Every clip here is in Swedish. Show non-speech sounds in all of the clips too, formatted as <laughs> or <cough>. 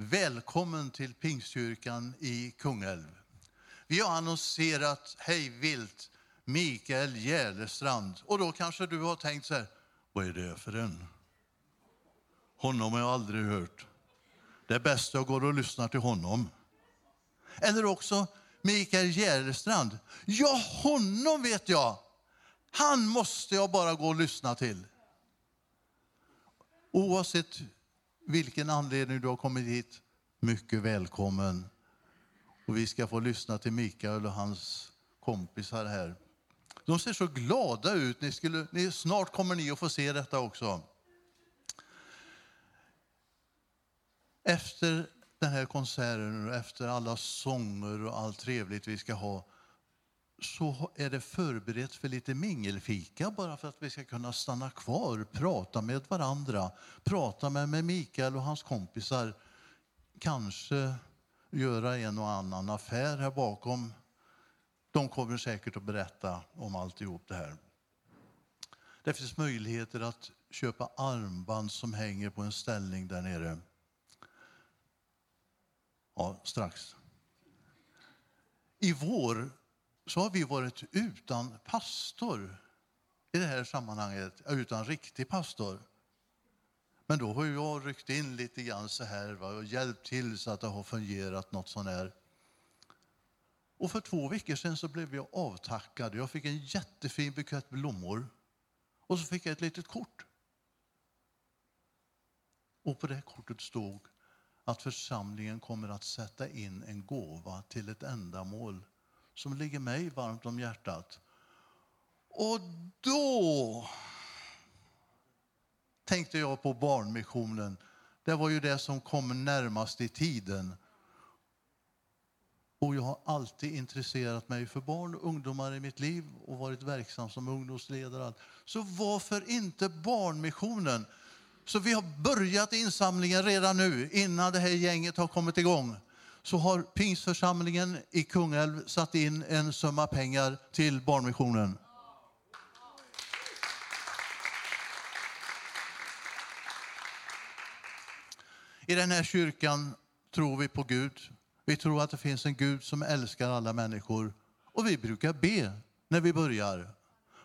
Välkommen till Pingstkyrkan i Kungälv. Vi har annonserat hej vilt Mikael Järlestrand. Och då kanske du har tänkt så här, vad är det för en? Honom har jag aldrig hört. Det är bäst jag går och lyssnar till honom. Eller också Mikael Järlestrand. Ja, honom vet jag. Han måste jag bara gå och lyssna till. Oavsett vilken anledning du har kommit hit, mycket välkommen. Och vi ska få lyssna till Mikael och hans kompisar här. De ser så glada ut. Ni skulle, ni, snart kommer ni att få se detta också. Efter den här konserten och efter alla sånger och allt trevligt vi ska ha så är det förberett för lite mingelfika bara för att vi ska kunna stanna kvar, prata med varandra, prata med, med Mikael och hans kompisar. Kanske göra en och annan affär här bakom. De kommer säkert att berätta om alltihop det här. Det finns möjligheter att köpa armband som hänger på en ställning där nere. Ja, strax. I vår så har vi varit utan pastor i det här sammanhanget, utan riktig pastor. Men då har jag ryckt in lite grann så här va, och hjälpt till så att det har fungerat något sån här. Och för två veckor sedan så blev jag avtackad. Jag fick en jättefin bukett blommor och så fick jag ett litet kort. Och på det kortet stod att församlingen kommer att sätta in en gåva till ett ändamål som ligger mig varmt om hjärtat. Och då tänkte jag på barnmissionen. Det var ju det som kom närmast i tiden. Och jag har alltid intresserat mig för barn och ungdomar i mitt liv och varit verksam som ungdomsledare. Så varför inte barnmissionen? Så vi har börjat insamlingen redan nu, innan det här gänget har kommit igång. Så har Pingstförsamlingen i Kungälv satt in en summa pengar till Barnmissionen. I den här kyrkan tror vi på Gud. Vi tror att det finns en Gud som älskar alla människor. Och vi brukar be när vi börjar.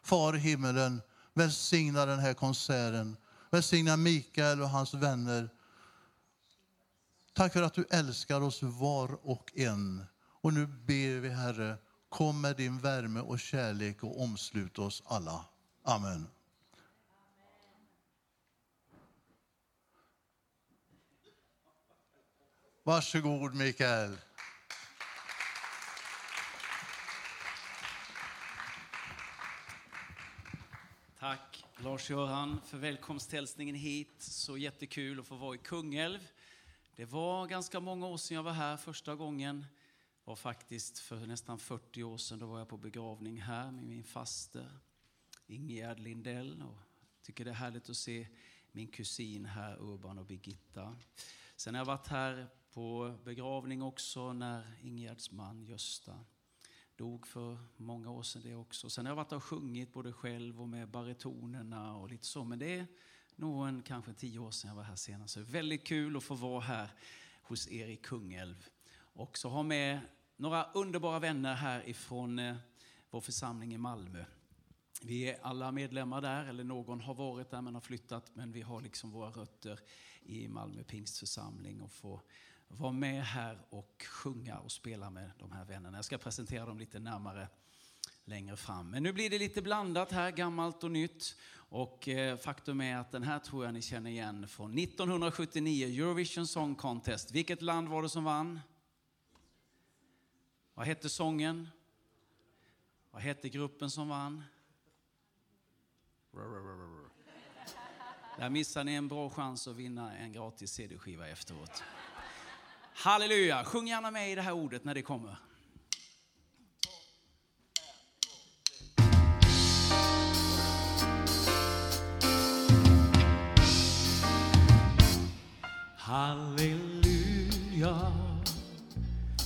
Far i himmelen, välsigna den här konserten. Välsigna Mikael och hans vänner. Tack för att du älskar oss var och en. Och nu ber vi Herre, kom med din värme och kärlek och omslut oss alla. Amen. Varsågod Mikael. Tack Lars-Göran för välkomsthälsningen hit. Så jättekul att få vara i Kungälv. Det var ganska många år sedan jag var här första gången. Det var faktiskt för nästan 40 år sedan. Då var jag på begravning här med min faster Ingegerd Lindell. Och tycker det är härligt att se min kusin här, Urban och Birgitta. Sen har jag varit här på begravning också när Ingegärds man Gösta dog för många år sedan det också. Sen har jag varit och sjungit både själv och med baritonerna och lite så. Men det är nog en, kanske tio år sedan jag var här senast. Så det är väldigt kul att få vara här hos er i Kungälv. Och så ha med några underbara vänner här ifrån eh, vår församling i Malmö. Vi är alla medlemmar där, eller någon har varit där men har flyttat. Men vi har liksom våra rötter i Malmö pingstförsamling och får vara med här och sjunga och spela med de här vännerna. Jag ska presentera dem lite närmare längre fram. Men nu blir det lite blandat här, gammalt och nytt. Och eh, faktum är att den här tror jag ni känner igen från 1979, Eurovision Song Contest. Vilket land var det som vann? Vad hette sången? Vad hette gruppen som vann? Där missar ni en bra chans att vinna en gratis CD-skiva efteråt. Halleluja! Sjung gärna med i det här ordet när det kommer. Halleluja,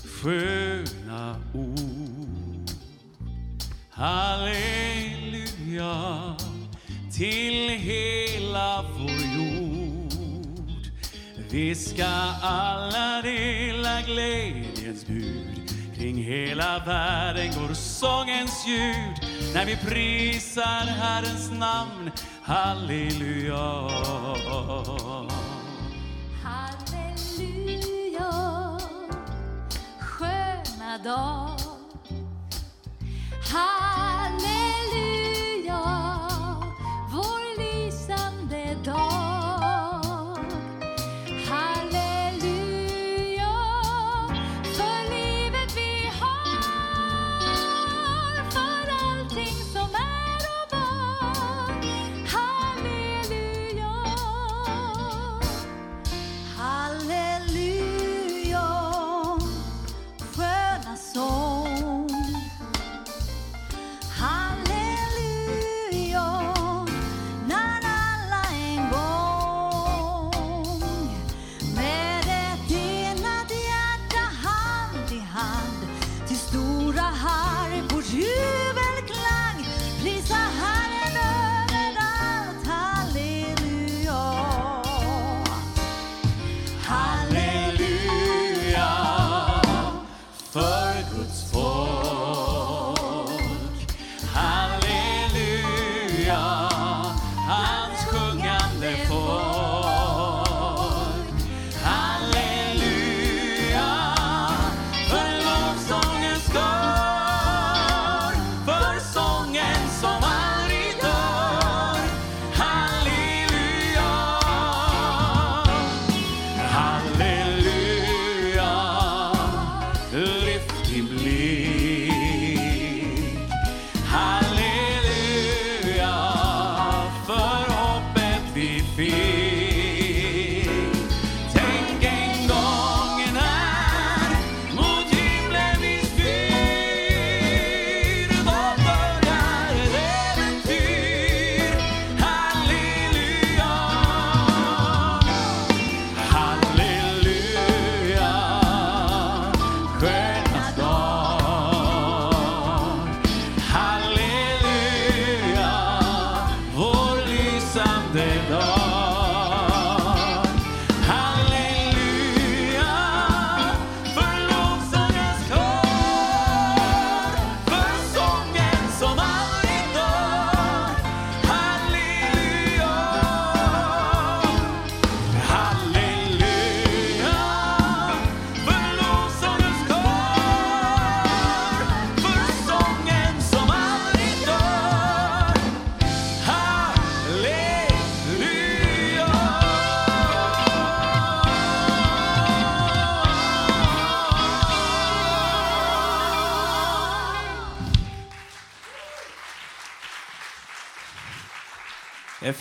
sköna ord. Halleluja, till hela vår jord. Vi ska alla dela glädjens bud. Kring hela världen går sångens ljud när vi prisar Herrens namn. Halleluja. Halleluja, sköna dag.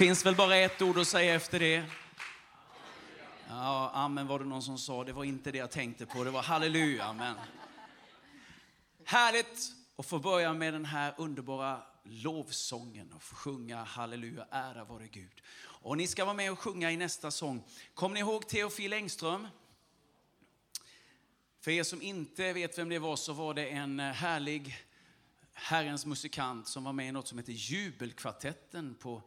Finns väl bara ett ord att säga efter det. Ja, amen var det någon som sa. Det var inte det jag tänkte på. Det var halleluja, amen. Härligt att få börja med den här underbara lovsången och få sjunga halleluja, ära vare Gud. Och ni ska vara med och sjunga i nästa sång. Kommer ni ihåg Teofil Engström? För er som inte vet vem det var så var det en härlig Herrens musikant som var med i något som heter Jubelkvartetten på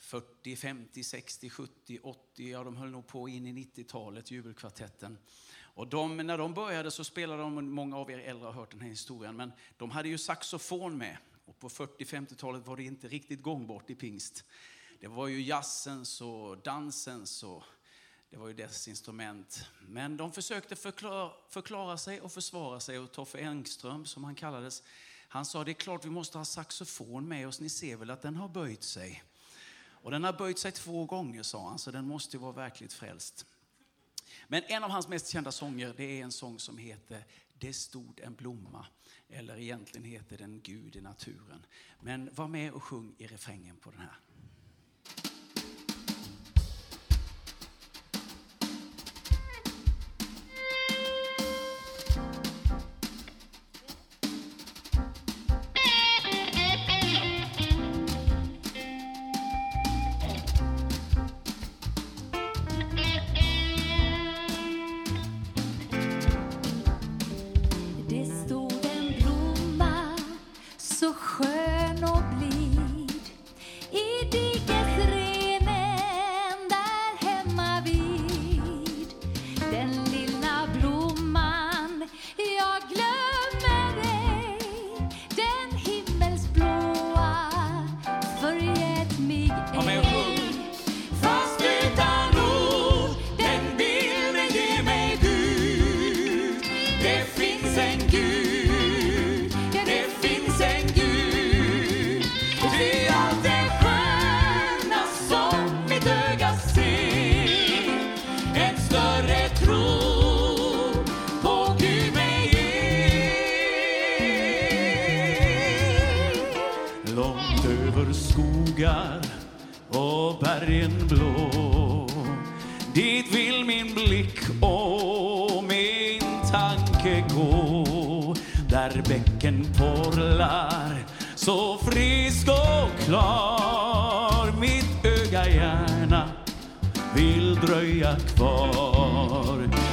40, 50, 60, 70, 80, ja de höll nog på in i 90-talet, Jubelkvartetten. Och de, när de började så spelade de, många av er äldre har hört den här historien, men de hade ju saxofon med. Och på 40-50-talet var det inte riktigt gångbart i pingst. Det var ju jazzens och dansens och det var ju dess instrument. Men de försökte förklara, förklara sig och försvara sig och Toffe Engström som han kallades, han sa det är klart vi måste ha saxofon med oss, ni ser väl att den har böjt sig. Och den har böjt sig två gånger sa han, så den måste vara verkligt frälst. Men en av hans mest kända sånger det är en sång som heter Det stod en blomma. Eller egentligen heter den Gud i naturen. Men var med och sjung i refrängen på den här. skogar och bergen blå. Dit vill min blick och min tanke gå. Där bäcken porlar så frisk och klar. Mitt öga gärna vill dröja kvar.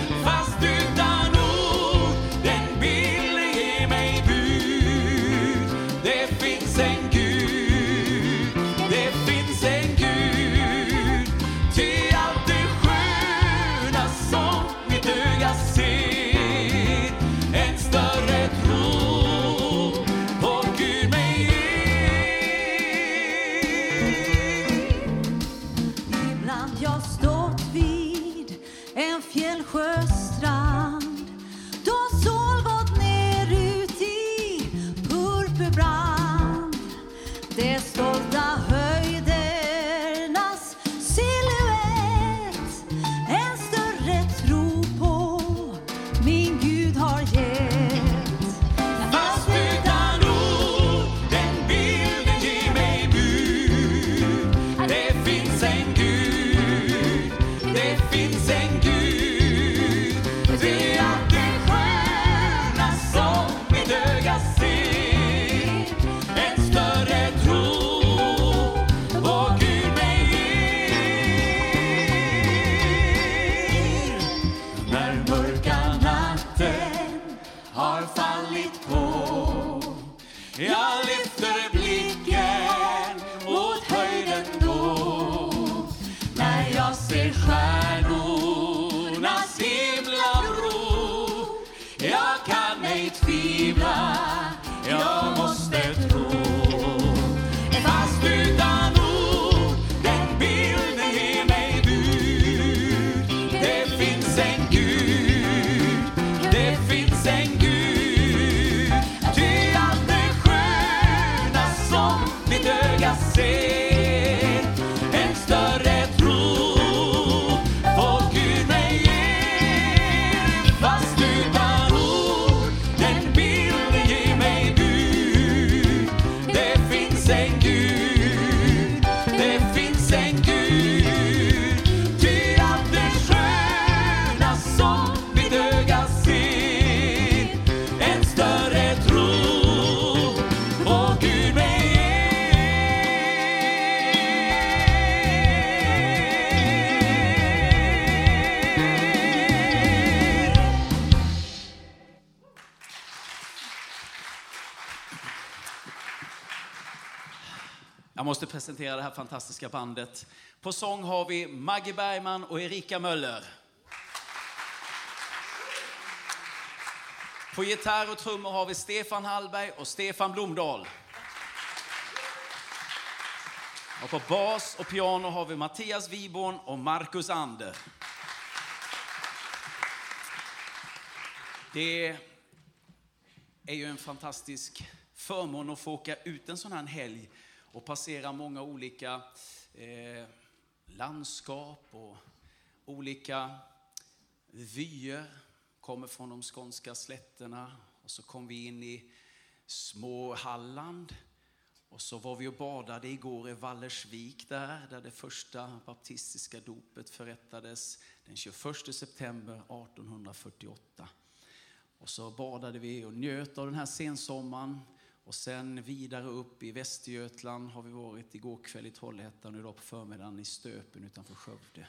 Fantastiska bandet. På sång har vi Maggie Bergman och Erika Möller. På gitarr och trummor har vi Stefan Hallberg och Stefan Blomdahl. Och på bas och piano har vi Mattias Wiborn och Marcus Ander. Det är ju en fantastisk förmån att få åka ut en sån här helg och passera många olika eh, landskap och olika vyer. Kommer från de skånska slätterna och så kom vi in i små Halland. Och så var vi och badade igår i Vallersvik där, där det första baptistiska dopet förrättades den 21 september 1848. Och så badade vi och njöt av den här sensommaren. Och sen vidare upp i Västergötland har vi varit igår kväll i Trollhättan och idag på förmiddagen i Stöpen utanför Skövde.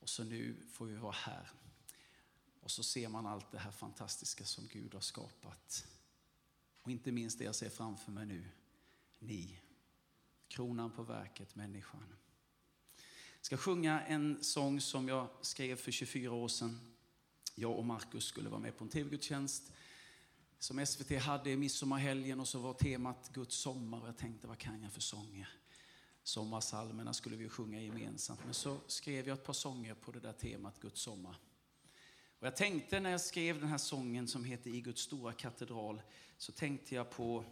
Och så nu får vi vara här. Och så ser man allt det här fantastiska som Gud har skapat. Och inte minst det jag ser framför mig nu. Ni. Kronan på verket, människan. Jag ska sjunga en sång som jag skrev för 24 år sedan. Jag och Markus skulle vara med på en tv-gudstjänst som SVT hade i midsommarhelgen och så var temat Guds sommar och jag tänkte vad kan jag för sånger? Sommarsalmerna skulle vi sjunga gemensamt men så skrev jag ett par sånger på det där temat Guds sommar. Och jag tänkte när jag skrev den här sången som heter I Guds stora katedral så tänkte jag på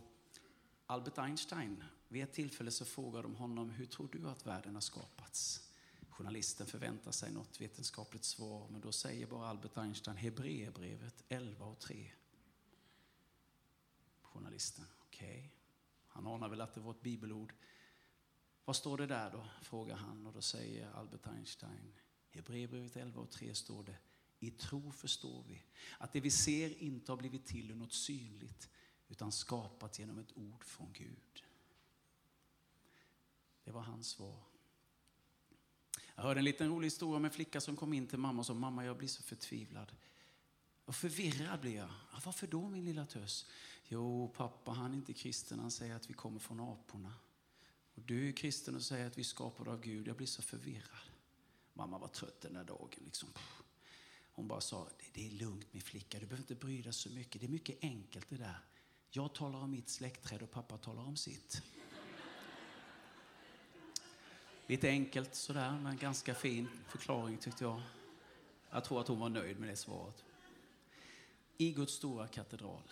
Albert Einstein. Vid ett tillfälle så frågade de honom hur tror du att världen har skapats? Journalisten förväntar sig något vetenskapligt svar men då säger bara Albert Einstein Hebreerbrevet 11 och 3 journalisten. Okej, okay. han anar väl att det var ett bibelord. Vad står det där då? frågar han och då säger Albert Einstein. I Hebreerbrevet 11 och 3 står det I tro förstår vi att det vi ser inte har blivit till ur något synligt utan skapat genom ett ord från Gud. Det var hans svar. Jag hörde en liten rolig historia om en flicka som kom in till mamma och sa mamma jag blir så förtvivlad. Och förvirrad blir jag. Varför då min lilla tös? Jo, pappa han är inte kristen, han säger att vi kommer från aporna. Och du är kristen och säger att vi är skapade av Gud. Jag blir så förvirrad. Mamma var trött den där dagen. Liksom. Hon bara sa, det är lugnt min flicka, du behöver inte bry dig så mycket. Det är mycket enkelt det där. Jag talar om mitt släktträd och pappa talar om sitt. Lite enkelt sådär, men ganska fin förklaring tyckte jag. Jag tror att hon var nöjd med det svaret. I Guds stora katedral.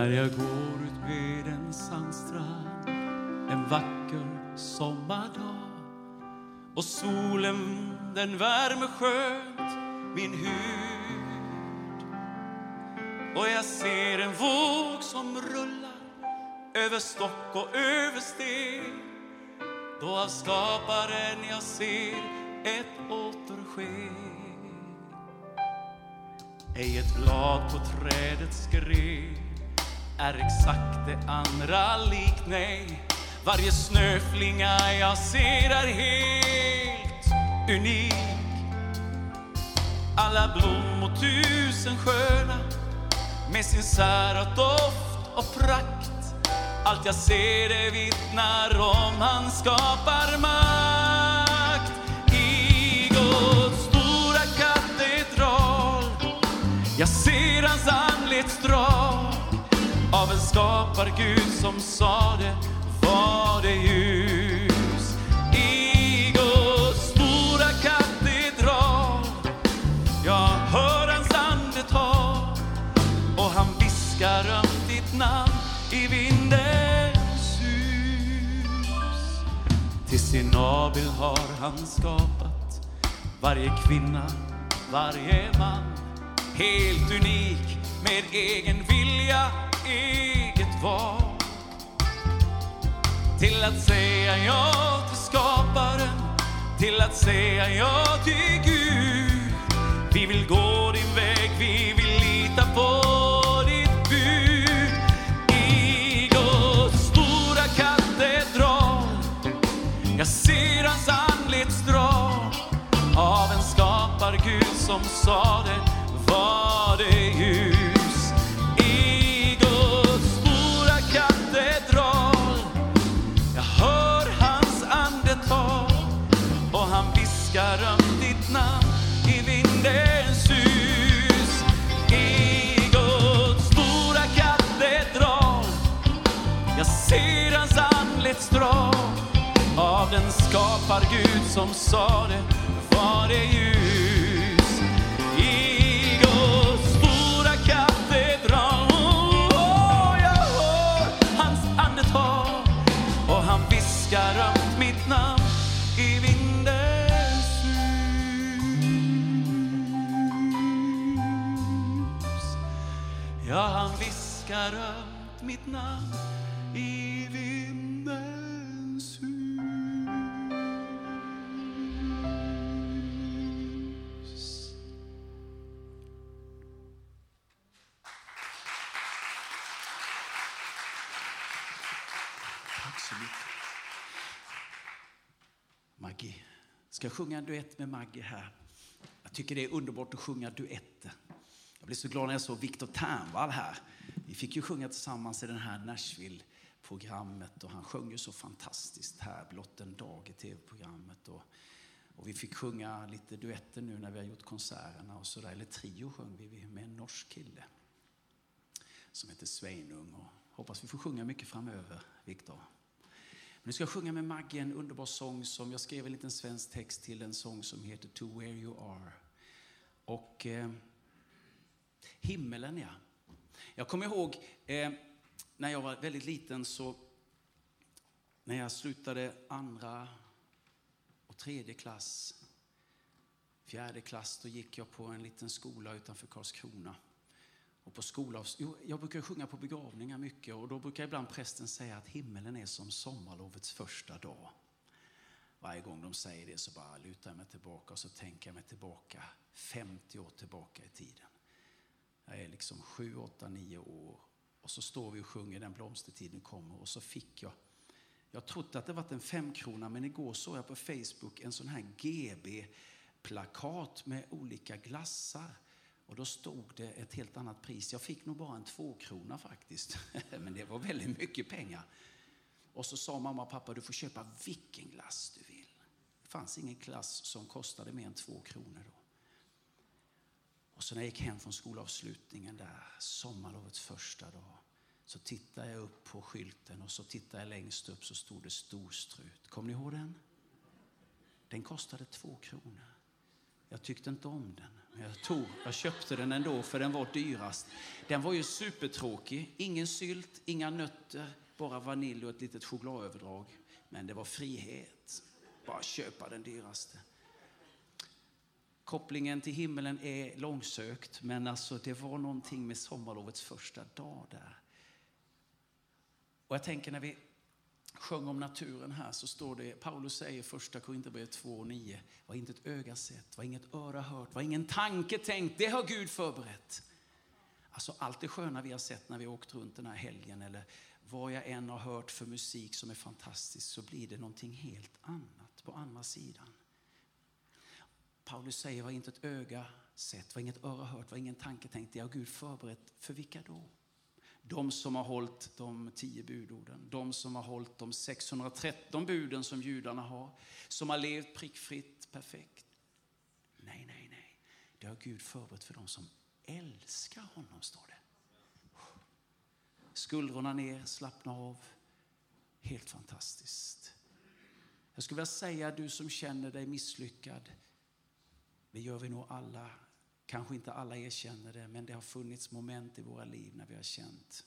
När jag går ut med en sandstrand en vacker sommardag och solen den värmer skönt min hud och jag ser en våg som rullar över stock och över sten då av skaparen jag ser ett återsken ej ett blad på trädets gren är exakt det andra likt nej varje snöflinga jag ser är helt unik. Alla blommor tusen sköna med sin sära doft och prakt. Allt jag ser det vittnar om han skapar makt. i Guds stora katedral jag ser hans anletsdrag skapar Gud skapargud som sade var det ljus. I Guds stora katedral. Jag hör hans andetag och han viskar om ditt namn i vindens sus till sin avbild har han skapat varje kvinna, varje man. Helt unik med egen vilja, eget val. Till att säga ja till skaparen till att säga ja till Gud. Vi vill gå din väg, vi vill lita på ditt bud. I Guds stora katedral jag ser hans anletsdrag. Av en skapargud som sade var det ljus viskar om ditt namn i vindens sus. I Guds stora katedral jag ser hans anletsdrag. Av den skapar-Gud som sade var det ljus. I Guds stora katedral. Viskar mitt namn i vindens hus. Tack så mycket. Maggie, ska jag sjunga en duett med Maggie här? Jag tycker det är underbart att sjunga duetter. Jag blev så glad när jag såg Viktor Ternvall här. Vi fick ju sjunga tillsammans i den här Nashville-programmet och han sjöng ju så fantastiskt här, blott en dag i tv-programmet. Och, och vi fick sjunga lite duetter nu när vi har gjort konserterna och sådär. Eller trio sjöng vi med en norsk kille som heter Sveinung. Och hoppas vi får sjunga mycket framöver, Viktor. Men nu ska jag sjunga med Maggie en underbar sång som jag skrev en liten svensk text till en sång som heter To where you are. Och eh, himmelen ja. Jag kommer ihåg eh, när jag var väldigt liten så när jag slutade andra och tredje klass, fjärde klass, då gick jag på en liten skola utanför Karlskrona. Och på skolavs... jo, jag brukar sjunga på begravningar mycket och då brukar ibland prästen säga att himmelen är som sommarlovets första dag. Varje gång de säger det så bara lutar jag mig tillbaka och så tänker jag mig tillbaka 50 år tillbaka i tiden. Jag är liksom 7, 8, 9 år och så står vi och sjunger Den blomstertiden kommer och så fick jag jag trodde att det var en femkrona men igår såg jag på Facebook en sån här GB-plakat med olika glassar. Och då stod det ett helt annat pris. Jag fick nog bara en tvåkrona faktiskt. <laughs> Men det var väldigt mycket pengar. Och så sa mamma och pappa, du får köpa vilken glass du vill. Det fanns ingen glass som kostade mer än två kronor då. Och så när jag gick hem från skolavslutningen där, sommarlovets första dag, så tittade jag upp på skylten och så tittade jag längst upp så stod det storstrut. Kommer ni ihåg den? Den kostade två kronor. Jag tyckte inte om den, men jag, tog, jag köpte den ändå för den var dyrast. Den var ju supertråkig. Ingen sylt, inga nötter, bara vanilj och ett litet chokladöverdrag. Men det var frihet. Bara köpa den dyraste. Kopplingen till himmelen är långsökt, men alltså det var någonting med sommarlovets första dag där. Och jag tänker när vi sjöng om naturen här så står det, Paulus säger första Korinthierbrevet 2.9, vad inte ett öga sett, vad inget öra hört, vad ingen tanke tänkt, det har Gud förberett. Alltså allt det sköna vi har sett när vi har åkt runt den här helgen eller vad jag än har hört för musik som är fantastisk så blir det någonting helt annat på andra sidan. Paulus säger vad inte ett öga sett, vad inget öra hört, vad ingen tanke tänkt, det har Gud förberett. För vilka då? De som har hållit de tio budorden, de som har hållit de 613 buden som judarna har, som har levt prickfritt, perfekt. Nej, nej, nej. Det har Gud förberett för de som älskar honom, står det. Skuldrorna ner, slappna av. Helt fantastiskt. Jag skulle vilja säga, du som känner dig misslyckad, det gör vi nog alla Kanske inte alla erkänner det, men det har funnits moment i våra liv när vi har känt.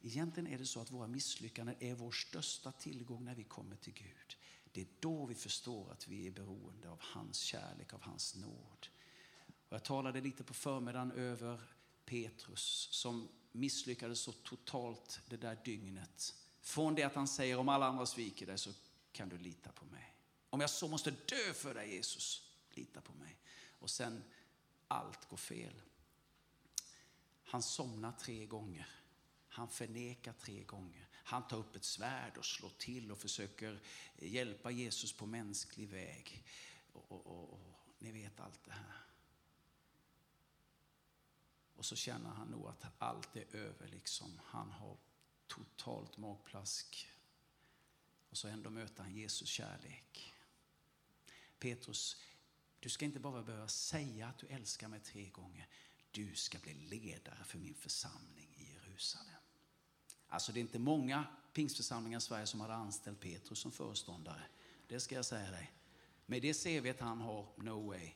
Egentligen är det så att våra misslyckanden är vår största tillgång när vi kommer till Gud. Det är då vi förstår att vi är beroende av hans kärlek, av hans nåd. Och jag talade lite på förmiddagen över Petrus som misslyckades så totalt det där dygnet. Från det att han säger om alla andra sviker dig så kan du lita på mig. Om jag så måste dö för dig Jesus, lita på mig. Och sen allt går fel. Han somnar tre gånger. Han förnekar tre gånger. Han tar upp ett svärd och slår till och försöker hjälpa Jesus på mänsklig väg. Och, och, och, och ni vet allt det här. Och så känner han nog att allt är över. Liksom. Han har totalt magplask. Och så ändå möter han Jesus kärlek. Petrus du ska inte bara behöva säga att du älskar mig tre gånger. Du ska bli ledare för min församling i Jerusalem. Alltså det är inte många pingstförsamlingar i Sverige som hade anställt Petrus som föreståndare. Det ska jag säga dig. Med det CV han har, no way.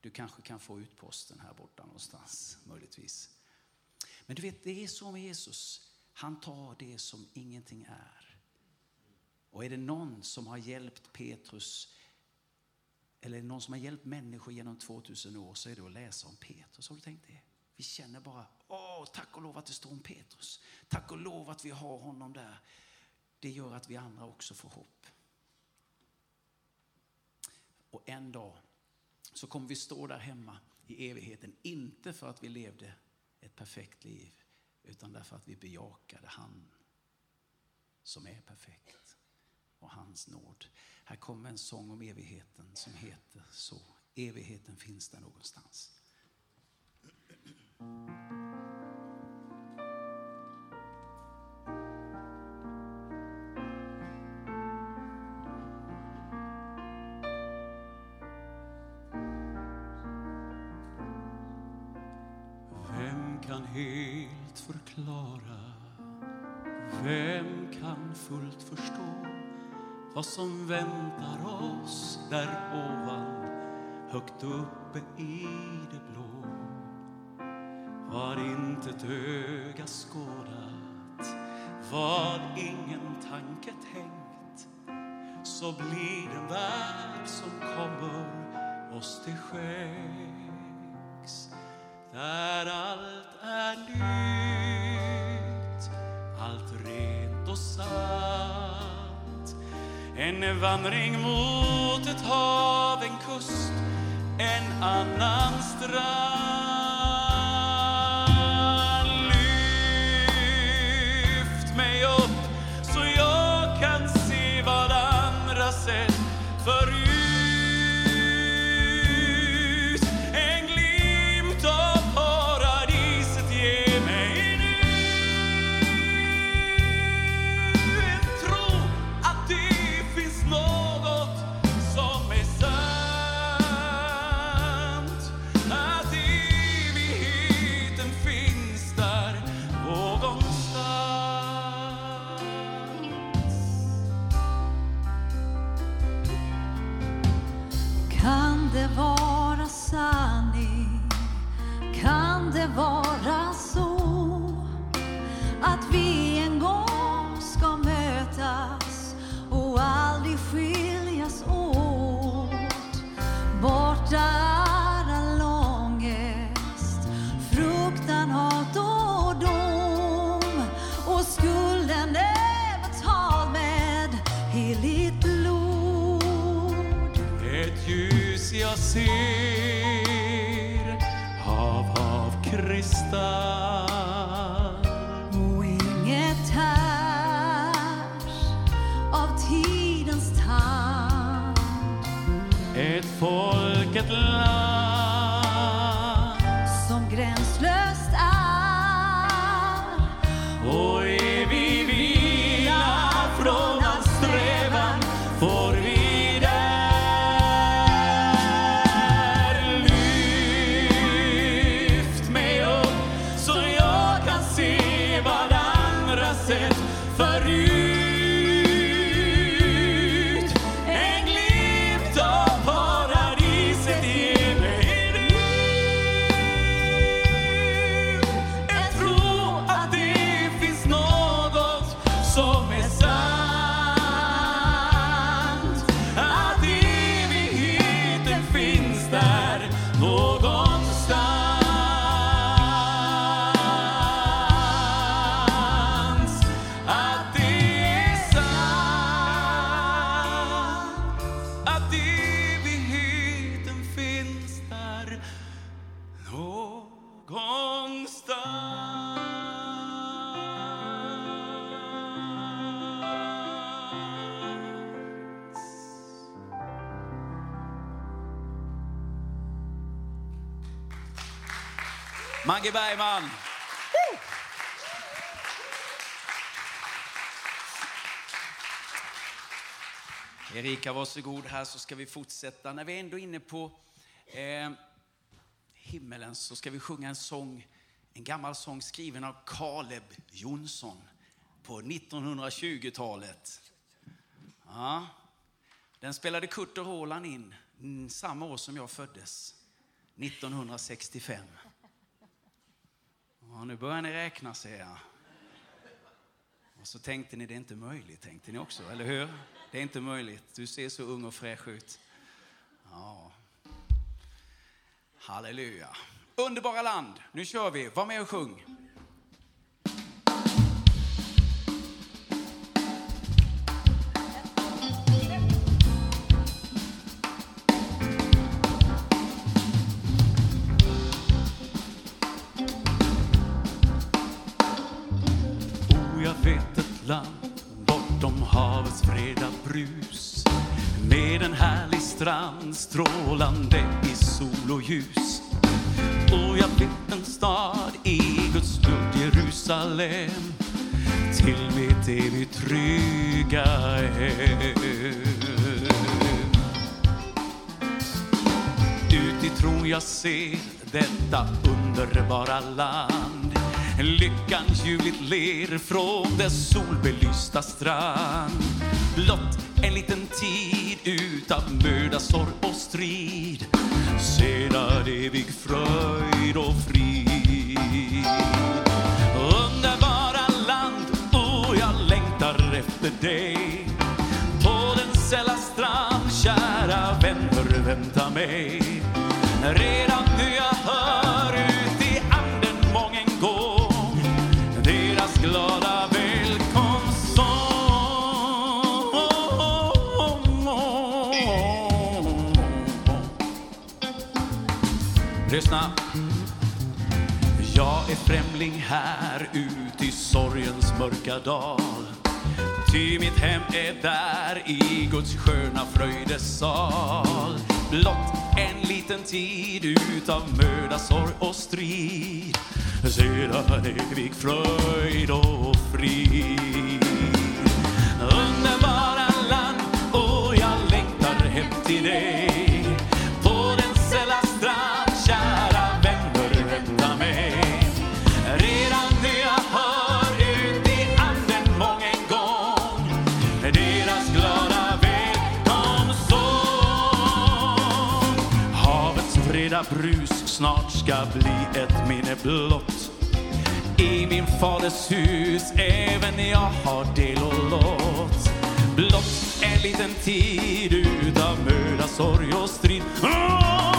Du kanske kan få ut posten här borta någonstans, möjligtvis. Men du vet, det är så med Jesus. Han tar det som ingenting är. Och är det någon som har hjälpt Petrus eller någon som har hjälpt människor genom 2000 år så är det att läsa om Petrus. Har du tänkt det? Vi känner bara, åh, tack och lov att det står om Petrus. Tack och lov att vi har honom där. Det gör att vi andra också får hopp. Och en dag så kommer vi stå där hemma i evigheten, inte för att vi levde ett perfekt liv, utan därför att vi bejakade han som är perfekt och hans nåd. Här kommer en sång om evigheten som heter så. Evigheten finns där någonstans. Vem kan helt förklara? Vem kan fullt förstå? Vad som väntar oss där ovan högt uppe i det blå. Vad inte ett öga skådat, vad ingen tanke tänkt så blir den värld som kommer oss till skänks där allt är nytt, allt rent och sant. En vandring mot ett hav, en kust, en annan strand. Ljus Åke Bergman. Erika, varsågod här så ska vi fortsätta. När vi är ändå inne på eh, himmelen så ska vi sjunga en sång, en gammal sång skriven av Caleb Jonsson på 1920-talet. Ja. Den spelade Kurt och Roland in mm, samma år som jag föddes, 1965. Ja, nu börjar ni räkna, ser jag. Och så tänkte ni, det är inte möjligt, tänkte ni också, eller hur? Det är inte möjligt. Du ser så ung och fräsch ut. Ja. Halleluja. Underbara land. Nu kör vi. Var med och sjung. Strålande i sol och ljus. Och jag fick en stad i Guds blod, Jerusalem till mitt evigt trygga hem. Utifrån jag ser detta underbara land Lyckan ljuvligt ler från dess solbelysta strand Blott en liten tid utav möda, sorg och strid. Sedan evig fröjd och frid. Underbara land, oh jag längtar efter dig. På den sälla strand, kära vän, förvänta mig. Redan lyssna. Jag är främling här ut i sorgens mörka dal. Ty mitt hem är där i Guds sköna fröjdesal. Blott en liten tid utav möda, sorg och strid. Sedan evig fröjd och frid. Ska bli ett minne blott. I min faders hus även jag har del och lott. Blott en liten tid utav möda, sorg och strid. Oh!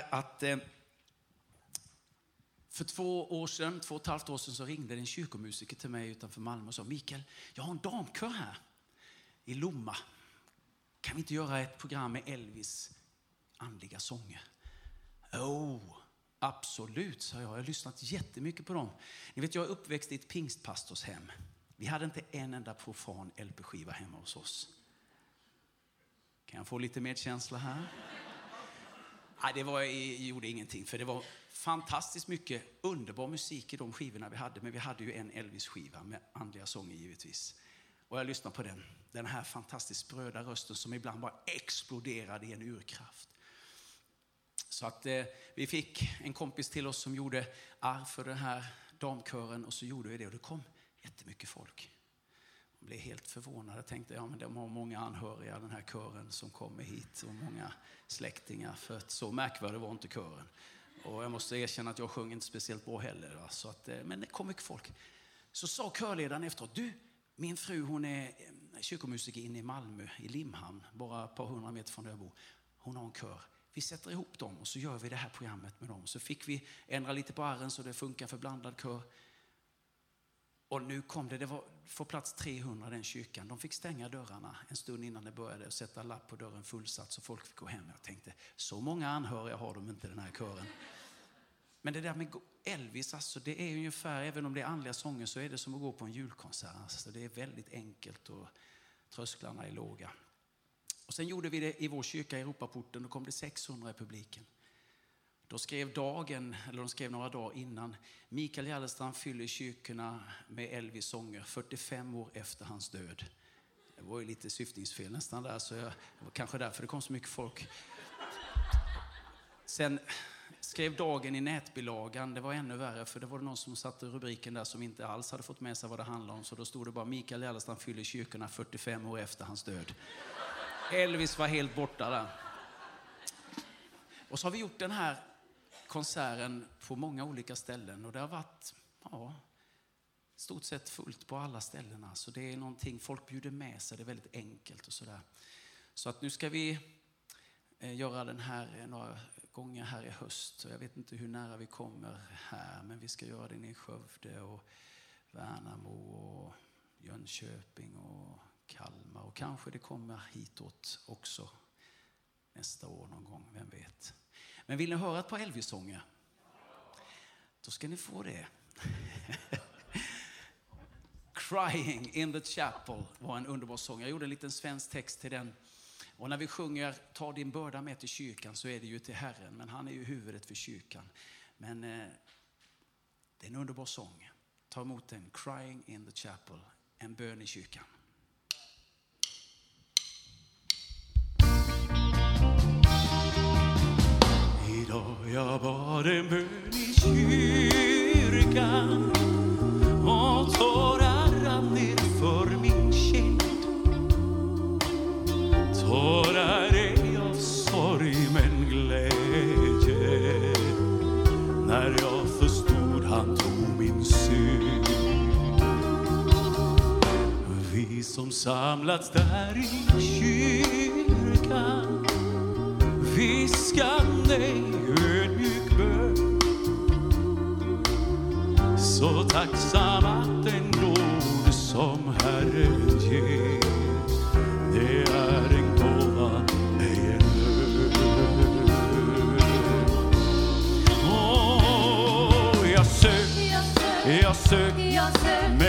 Här att eh, för två år sedan, två och ett halvt år sedan så ringde en kyrkomusiker till mig utanför Malmö och sa Mikael, jag har en damkör här i Lomma. Kan vi inte göra ett program med Elvis andliga sånger? Oh, absolut, sa jag. Jag har lyssnat jättemycket på dem. Ni vet, jag är uppväxt i ett pingstpastorshem. Vi hade inte en enda profan LP-skiva hemma hos oss. Kan jag få lite medkänsla här? Nej, det var, gjorde ingenting, för det var fantastiskt mycket underbar musik i de skivorna vi hade. Men vi hade ju en Elvis-skiva med andliga sånger givetvis. Och jag lyssnade på den. Den här fantastiskt spröda rösten som ibland bara exploderade i en urkraft. Så att eh, vi fick en kompis till oss som gjorde arv för den här damkören och så gjorde vi det och det kom jättemycket folk. Jag blev helt förvånad. Jag tänkte, ja men de har många anhöriga den här kören som kommer hit och många släktingar. För att så märkvärdig var inte kören. Och jag måste erkänna att jag sjöng inte speciellt bra heller. va. Så att, eh, men det kom mycket folk. Så sa körledaren efteråt, du, min fru hon är eh, kyrkomusiker inne i Malmö, i Limhamn, bara ett par hundra meter från där jag bor. Hon har en kör. Vi sätter ihop dem och så gör vi det här programmet med dem. Så fick vi ändra lite på arren så det funkar för blandad kör. Och nu kom det, det var får plats 300 i den kyrkan. De fick stänga dörrarna en stund innan det började och sätta lapp på dörren fullsatt så folk fick gå hem. Jag tänkte, så många anhöriga har de inte den här kören. Men det där med Elvis, alltså, det är ungefär, även om det är andliga sånger så är det som att gå på en julkonsert. Alltså, det är väldigt enkelt och trösklarna är låga. Och sen gjorde vi det i vår kyrka i Europaporten, då kom det 600 i publiken. Då skrev dagen, eller de skrev några dagar innan, Mikael Gärdestrand fyller kyrkorna med Elvis sånger 45 år efter hans död. Det var ju lite syftningsfel nästan där, så jag, det var kanske därför det kom så mycket folk. Sen skrev dagen i nätbilagan, det var ännu värre för det var någon som satte rubriken där som inte alls hade fått med sig vad det handlade om. Så då stod det bara Mikael Gärdestrand fyller kyrkorna 45 år efter hans död. Elvis var helt borta där. Och så har vi gjort den här konserten på många olika ställen och det har varit ja, stort sett fullt på alla ställena. Så alltså, det är någonting folk bjuder med sig, det är väldigt enkelt och sådär. Så att nu ska vi eh, göra den här eh, några gånger här i höst. Och jag vet inte hur nära vi kommer här, men vi ska göra den i Skövde och Värnamo och Jönköping och Kalmar och kanske det kommer hitåt också nästa år någon gång, vem vet. Men vill ni höra ett par Elvis-sånger? Då ska ni få det. <laughs> Crying in the chapel var en underbar sång. Jag gjorde en liten svensk text till den. Och när vi sjunger Ta din börda med till kyrkan så är det ju till Herren, men han är ju huvudet för kyrkan. Men eh, det är en underbar sång. Ta emot den, Crying in the chapel, en bön i kyrkan. Idag jag bad en bön i kyrkan och tårar rann ner för min kind. Tårar ej av sorg men glädje när jag förstod han tog min synd. Vi som samlats där i kyrkan viskande ödmjuk bön. Så tacksam att den nåd som Herren ger Det är en gåva, ej en lön. Åh, jag sök, jag sök Jag söker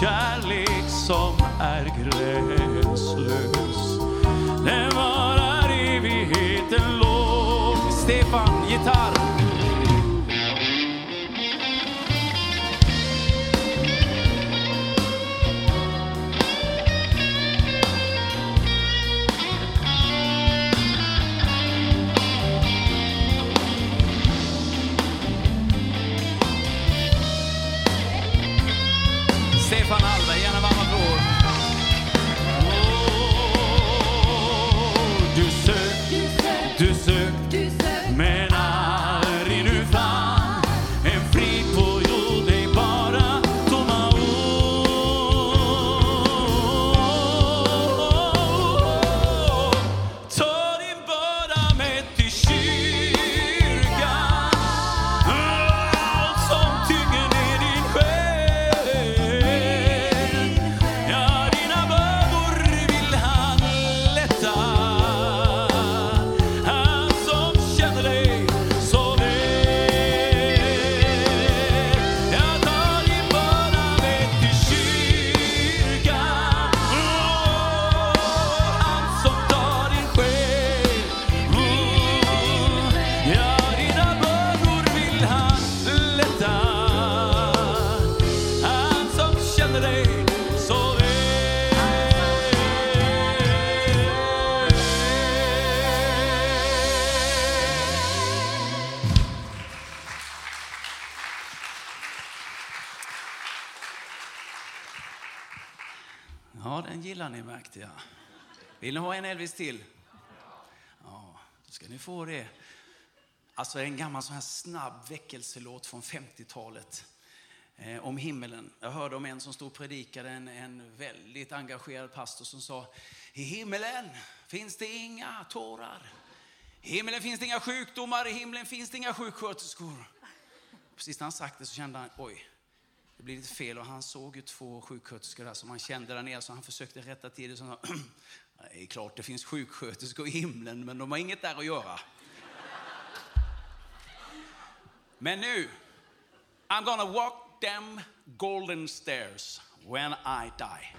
kärlek som är gränslös. Stefan Hallberg, gärna varm applåd. Du söker Du sök, du sök, du sök. Vill ni ha en Elvis till? Ja, då ska ni få det. Alltså en gammal sån här snabb väckelselåt från 50-talet. Eh, om himmelen. Jag hörde om en som stod och predikade, en, en väldigt engagerad pastor som sa I himmelen finns det inga tårar. I himmelen finns det inga sjukdomar, i himlen finns det inga sjuksköterskor. Precis när han sagt det så kände han, oj, det blir lite fel och han såg ju två sjuksköterskor där som han kände där nere så han försökte rätta till det. Så han, sa, <clears throat> det är klart det finns sjuksköterskor i himlen men de har inget där att göra. Men nu, I'm gonna walk them golden stairs when I die.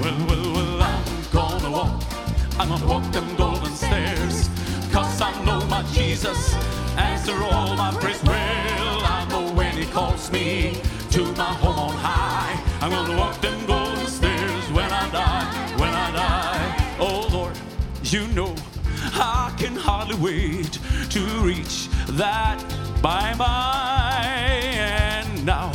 Well, well, well, I'm gonna walk. I'm gonna walk them golden stairs. Cause I know my Jesus answer all my prayers. Calls me to my home on high. I'm gonna walk them golden stairs when I die, when I die. Oh Lord, you know I can hardly wait to reach that by my and now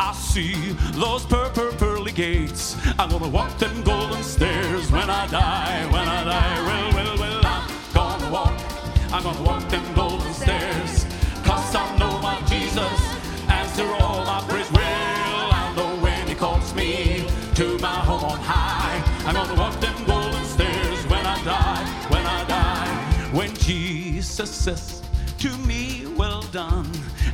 I see those purple pearly gates. I'm gonna walk them golden stairs when I die, when I die. Well, well, well, I'm gonna walk. I'm gonna walk them golden Jesus to me, Well done,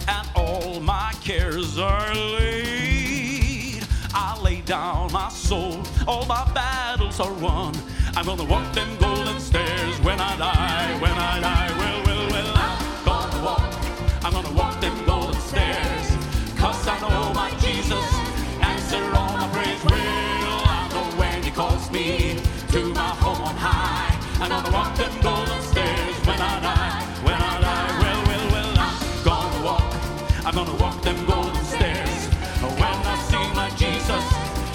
and all my cares are laid. I lay down my soul, all my battles are won. I'm gonna walk them golden stairs when I die, when I die. Well, well, well, I'm gonna walk, I'm gonna walk them golden stairs. Cause I know my Jesus answer all my prayers. Well, I know when he calls me to my home on high. I'm gonna walk them golden stairs when I die, I'm gonna walk them golden stairs. When I see my Jesus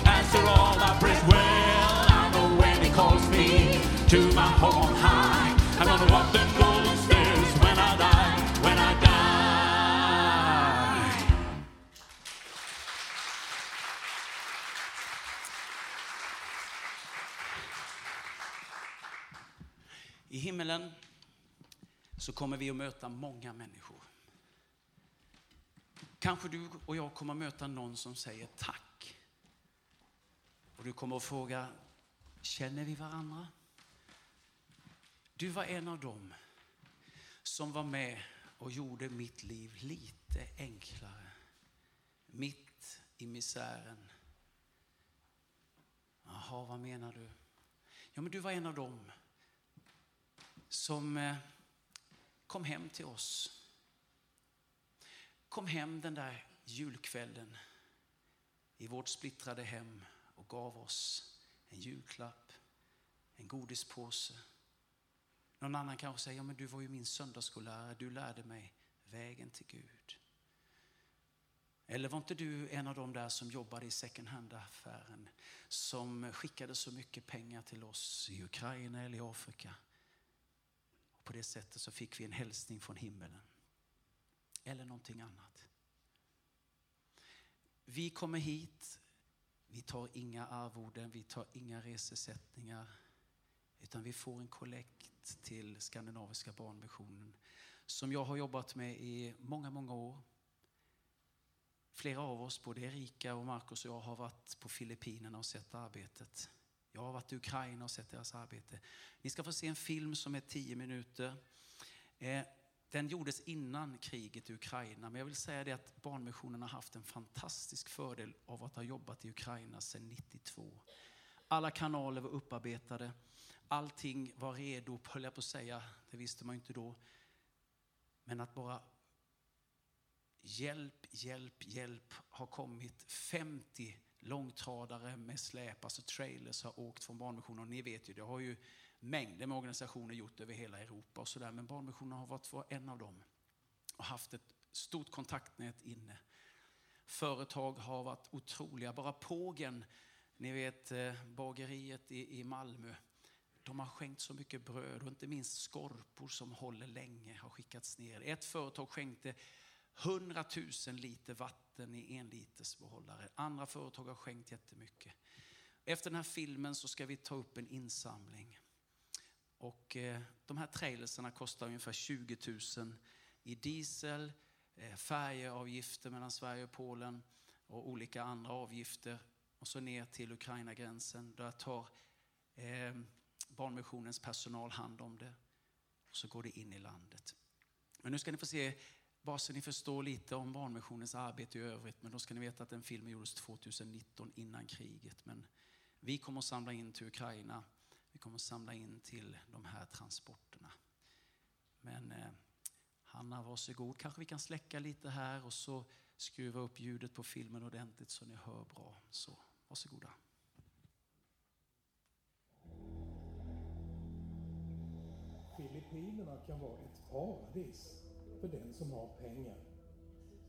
answer all my prayers. Well, I know when he calls me to my home on high. I'm gonna walk them golden stairs when I die, when I die. I himmelen så kommer vi att möta många människor. Kanske du och jag kommer möta någon som säger tack. Och du kommer att fråga, känner vi varandra? Du var en av dem som var med och gjorde mitt liv lite enklare. Mitt i misären. Jaha, vad menar du? Ja, men du var en av dem som eh, kom hem till oss. Kom hem den där julkvällen i vårt splittrade hem och gav oss en julklapp, en godispåse. Någon annan kanske säger, ja, men du var ju min söndagsskollärare, du lärde mig vägen till Gud. Eller var inte du en av de där som jobbade i second hand-affären som skickade så mycket pengar till oss i Ukraina eller i Afrika? På det sättet så fick vi en hälsning från himmelen. Eller någonting annat. Vi kommer hit, vi tar inga arvoden, vi tar inga resesättningar. Utan vi får en kollekt till Skandinaviska barnmissionen som jag har jobbat med i många, många år. Flera av oss, både Erika och Markus och jag, har varit på Filippinerna och sett arbetet. Jag har varit i Ukraina och sett deras arbete. Ni ska få se en film som är tio minuter. Eh, den gjordes innan kriget i Ukraina, men jag vill säga det att Barnmissionen har haft en fantastisk fördel av att ha jobbat i Ukraina sedan 92. Alla kanaler var upparbetade, allting var redo, höll jag på att säga, det visste man ju inte då. Men att bara hjälp, hjälp, hjälp har kommit. 50 långtradare med släp, alltså trailers, har åkt från Barnmissionen. Och ni vet ju, det har ju mängder med organisationer gjort över hela Europa och sådär. Men Barnmissionen har varit var en av dem och haft ett stort kontaktnät inne. Företag har varit otroliga. Bara Pågen, ni vet eh, bageriet i, i Malmö. De har skänkt så mycket bröd och inte minst skorpor som håller länge har skickats ner. Ett företag skänkte 100 000 liter vatten i en liters behållare. Andra företag har skänkt jättemycket. Efter den här filmen så ska vi ta upp en insamling. Och eh, de här trailersarna kostar ungefär 20 000 i diesel, eh, färjeavgifter mellan Sverige och Polen och olika andra avgifter. Och så ner till Ukraina-gränsen. Där tar eh, Barnmissionens personal hand om det. Och så går det in i landet. Men nu ska ni få se, bara så ni förstår lite om Barnmissionens arbete i övrigt. Men då ska ni veta att den filmen gjordes 2019 innan kriget. Men vi kommer att samla in till Ukraina. Vi kommer att samla in till de här transporterna. Men eh, Hanna, varsågod. Kanske vi kan släcka lite här och så skruva upp ljudet på filmen ordentligt så ni hör bra. Så varsågoda. Filippinerna kan vara ett paradis för den som har pengar.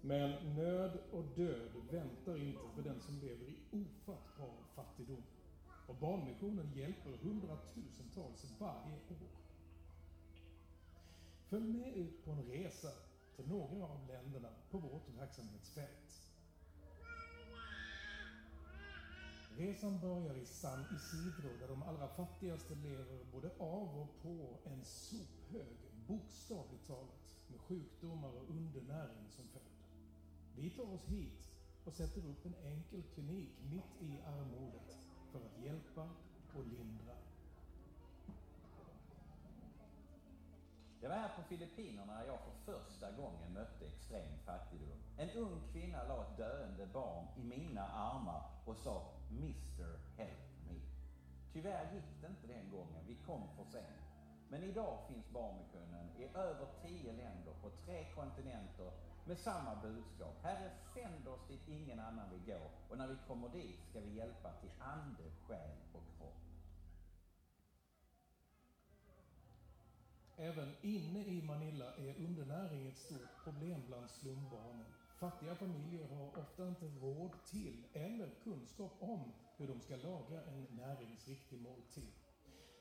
Men nöd och död väntar inte för den som lever i ofattbar fattigdom. Och Barnmissionen hjälper hundratusentals varje år. Följ med ut på en resa till några av länderna på vårt verksamhetsfält. Resan börjar i San Isidro där de allra fattigaste lever både av och på en sophög, bokstavligt talat, med sjukdomar och undernäring som följd. Vi tar oss hit och sätter upp en enkel klinik mitt i armodet för att hjälpa och lindra. Det var här på Filippinerna jag för första gången mötte extrem fattigdom. En ung kvinna la ett döende barn i mina armar och sa Mr Help Me. Tyvärr gick det inte den gången, vi kom för sent. Men idag finns Barnmissionen i över tio länder på tre kontinenter med samma budskap. Herre, sänd oss dit ingen annan vill gå och när vi kommer dit ska vi hjälpa till ande, själ och kropp. Även inne i Manila är undernäring ett stort problem bland slumbarnen. Fattiga familjer har ofta inte råd till eller kunskap om hur de ska laga en näringsriktig måltid.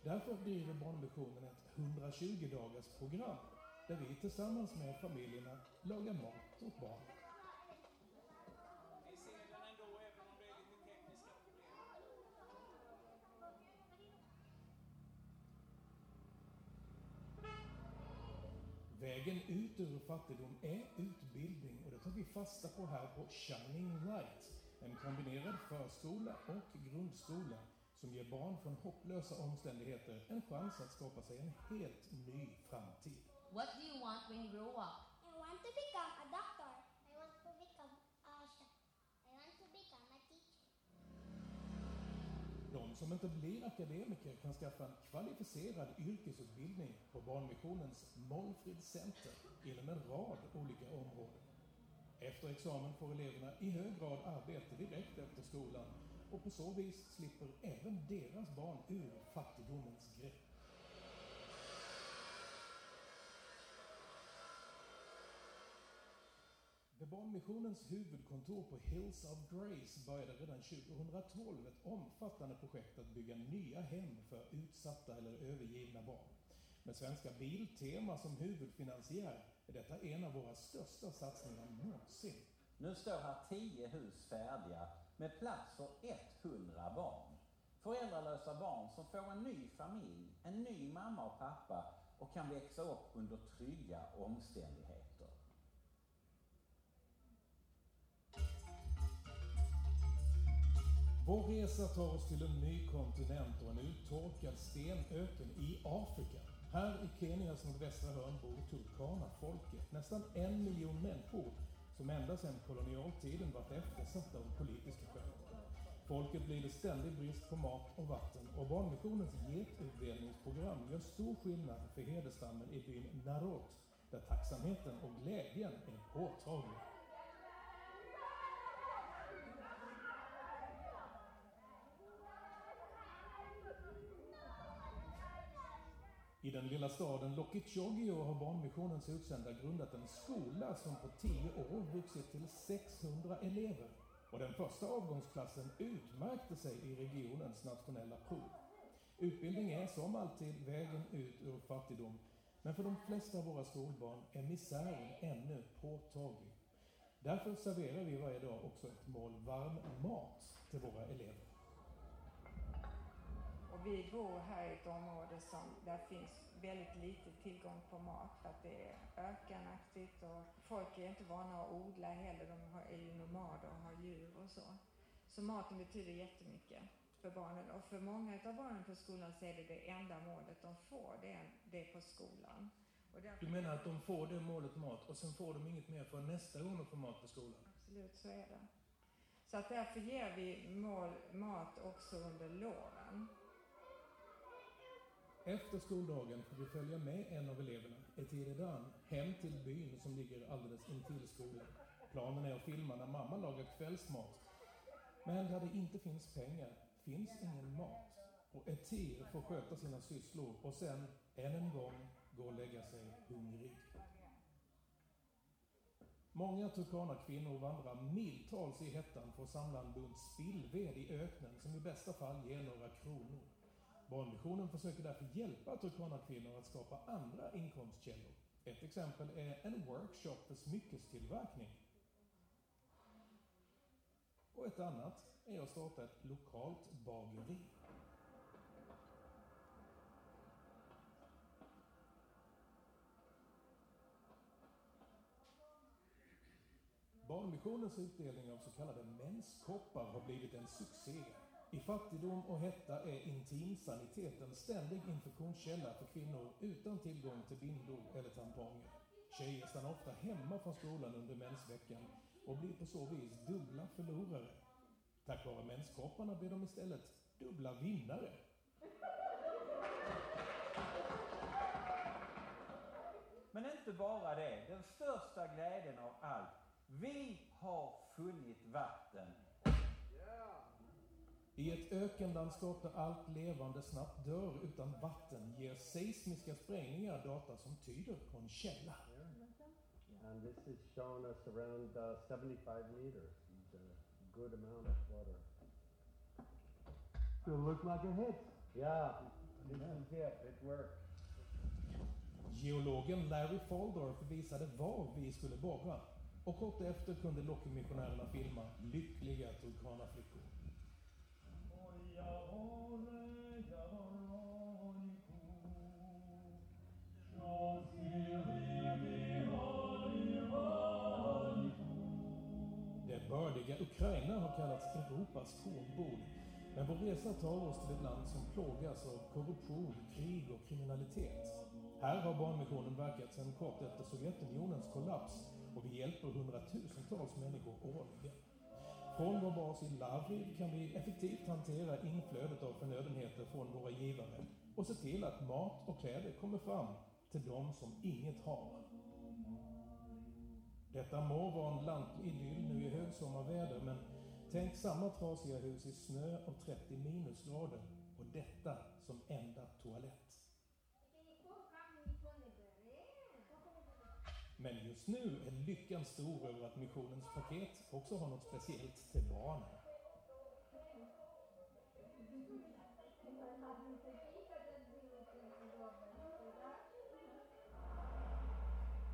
Därför driver Barnmissionen ett 120 dagars program där vi tillsammans med familjerna lagar mat åt barn. Vi ser den ändå, även om det är lite tekniska problem. Vägen ut ur fattigdom är utbildning och det tar vi fasta på här på Shining Light. En kombinerad förskola och grundskola som ger barn från hopplösa omständigheter en chans att skapa sig en helt ny framtid. What do you want when you grow up? I want to become a doctor. I want to become a chef. I want to become a teacher. De som inte blir akademiker kan skaffa en kvalificerad yrkesutbildning på Barnmissionens Målfrid Center inom en rad olika områden. Efter examen får eleverna i hög grad arbete direkt efter skolan och på så vis slipper även deras barn ur fattigdomens grepp. Med Barnmissionens huvudkontor på Hills of Grace började redan 2012 ett omfattande projekt att bygga nya hem för utsatta eller övergivna barn. Med Svenska Biltema som huvudfinansiär är detta en av våra största satsningar någonsin. Nu står här tio hus färdiga med plats för 100 barn. Föräldralösa barn som får en ny familj, en ny mamma och pappa och kan växa upp under trygga omständigheter. Vår resa tar oss till en ny kontinent och en uttorkad stenöken i Afrika. Här i Kenias nordvästra hörn bor turkana-folket, nästan en miljon människor som ända sedan kolonialtiden varit eftersatta av politiska skäl. Folket lider ständig brist på mat och vatten och Barnmissionens getutdelningsprogram gör stor skillnad för hederstammen i byn Narot, där tacksamheten och glädjen är påtaglig. I den lilla staden Lokichogio har Barnmissionens utsända grundat en skola som på tio år vuxit till 600 elever. Och den första avgångsklassen utmärkte sig i regionens nationella prov. Utbildning är som alltid vägen ut ur fattigdom, men för de flesta av våra skolbarn är misären ännu påtaglig. Därför serverar vi varje dag också ett mål varm mat till våra elever. Vi bor här i ett område som där finns väldigt lite tillgång på mat att det är ökenaktigt och folk är inte vana att odla heller. De har- är ju nomader och har djur och så. Så maten betyder jättemycket för barnen och för många av barnen på skolan så är det det enda målet de får, det är, det är på skolan. Du menar att de får det målet mat och sen får de inget mer för nästa gång de får mat på skolan? Absolut, så är det. Så att därför ger vi mål, mat också under loven. Efter skoldagen får vi följa med en av eleverna, Etiredan, hem till byn som ligger alldeles intill skolan. Planen är att filma när mamma lagar kvällsmat. Men där det inte finns pengar finns ingen mat. Och Etir får sköta sina sysslor och sen, än en gång, gå och lägga sig hungrig. Många turkana-kvinnor vandrar miltals i hettan för att samla en bunt spillved i öknen som i bästa fall ger några kronor. Barnmissionen försöker därför hjälpa turkana-kvinnor att skapa andra inkomstkällor. Ett exempel är en workshop för smyckestillverkning. Och ett annat är att starta ett lokalt bageri. Barnmissionens utdelning av så kallade menskoppar har blivit en succé. I fattigdom och hetta är intimsanitet en ständig infektionskälla för kvinnor utan tillgång till bindor eller tamponger. Tjejer stannar ofta hemma från skolan under mensveckan och blir på så vis dubbla förlorare. Tack vare menskropparna blir de istället dubbla vinnare. Men inte bara det. Den största glädjen av allt. Vi har funnit vatten. I ett ökenlandskap där allt levande snabbt dör utan vatten ger seismiska sprängningar data som tyder på en källa. And this is showing us around uh, 75 meters. A good amount of water. Still look like a hit. Yeah, this is it. It worked. Geologen Larry Faldorf visade var vi skulle borra och kort efter kunde Lockheed-missionärerna filma lyckliga Turkana-flickor. Det bördiga Ukraina har kallats Europas kornbod. Men vår resa tar oss till ett land som plågas av korruption, krig och kriminalitet. Här har Barnmissionen verkat sedan kort efter Sovjetunionens kollaps och vi hjälper hundratusentals människor årligen. Från vår bas i Lavriv kan vi effektivt hantera inflödet av förnödenheter från våra givare och se till att mat och kläder kommer fram till de som inget har. Detta må vara en lantlig idyll nu i högsommarväder, men tänk samma trasiga hus i snö och 30 minusgrader och detta som enda toalett. Men just nu är lyckan stor över att missionens paket också har något speciellt till barnen.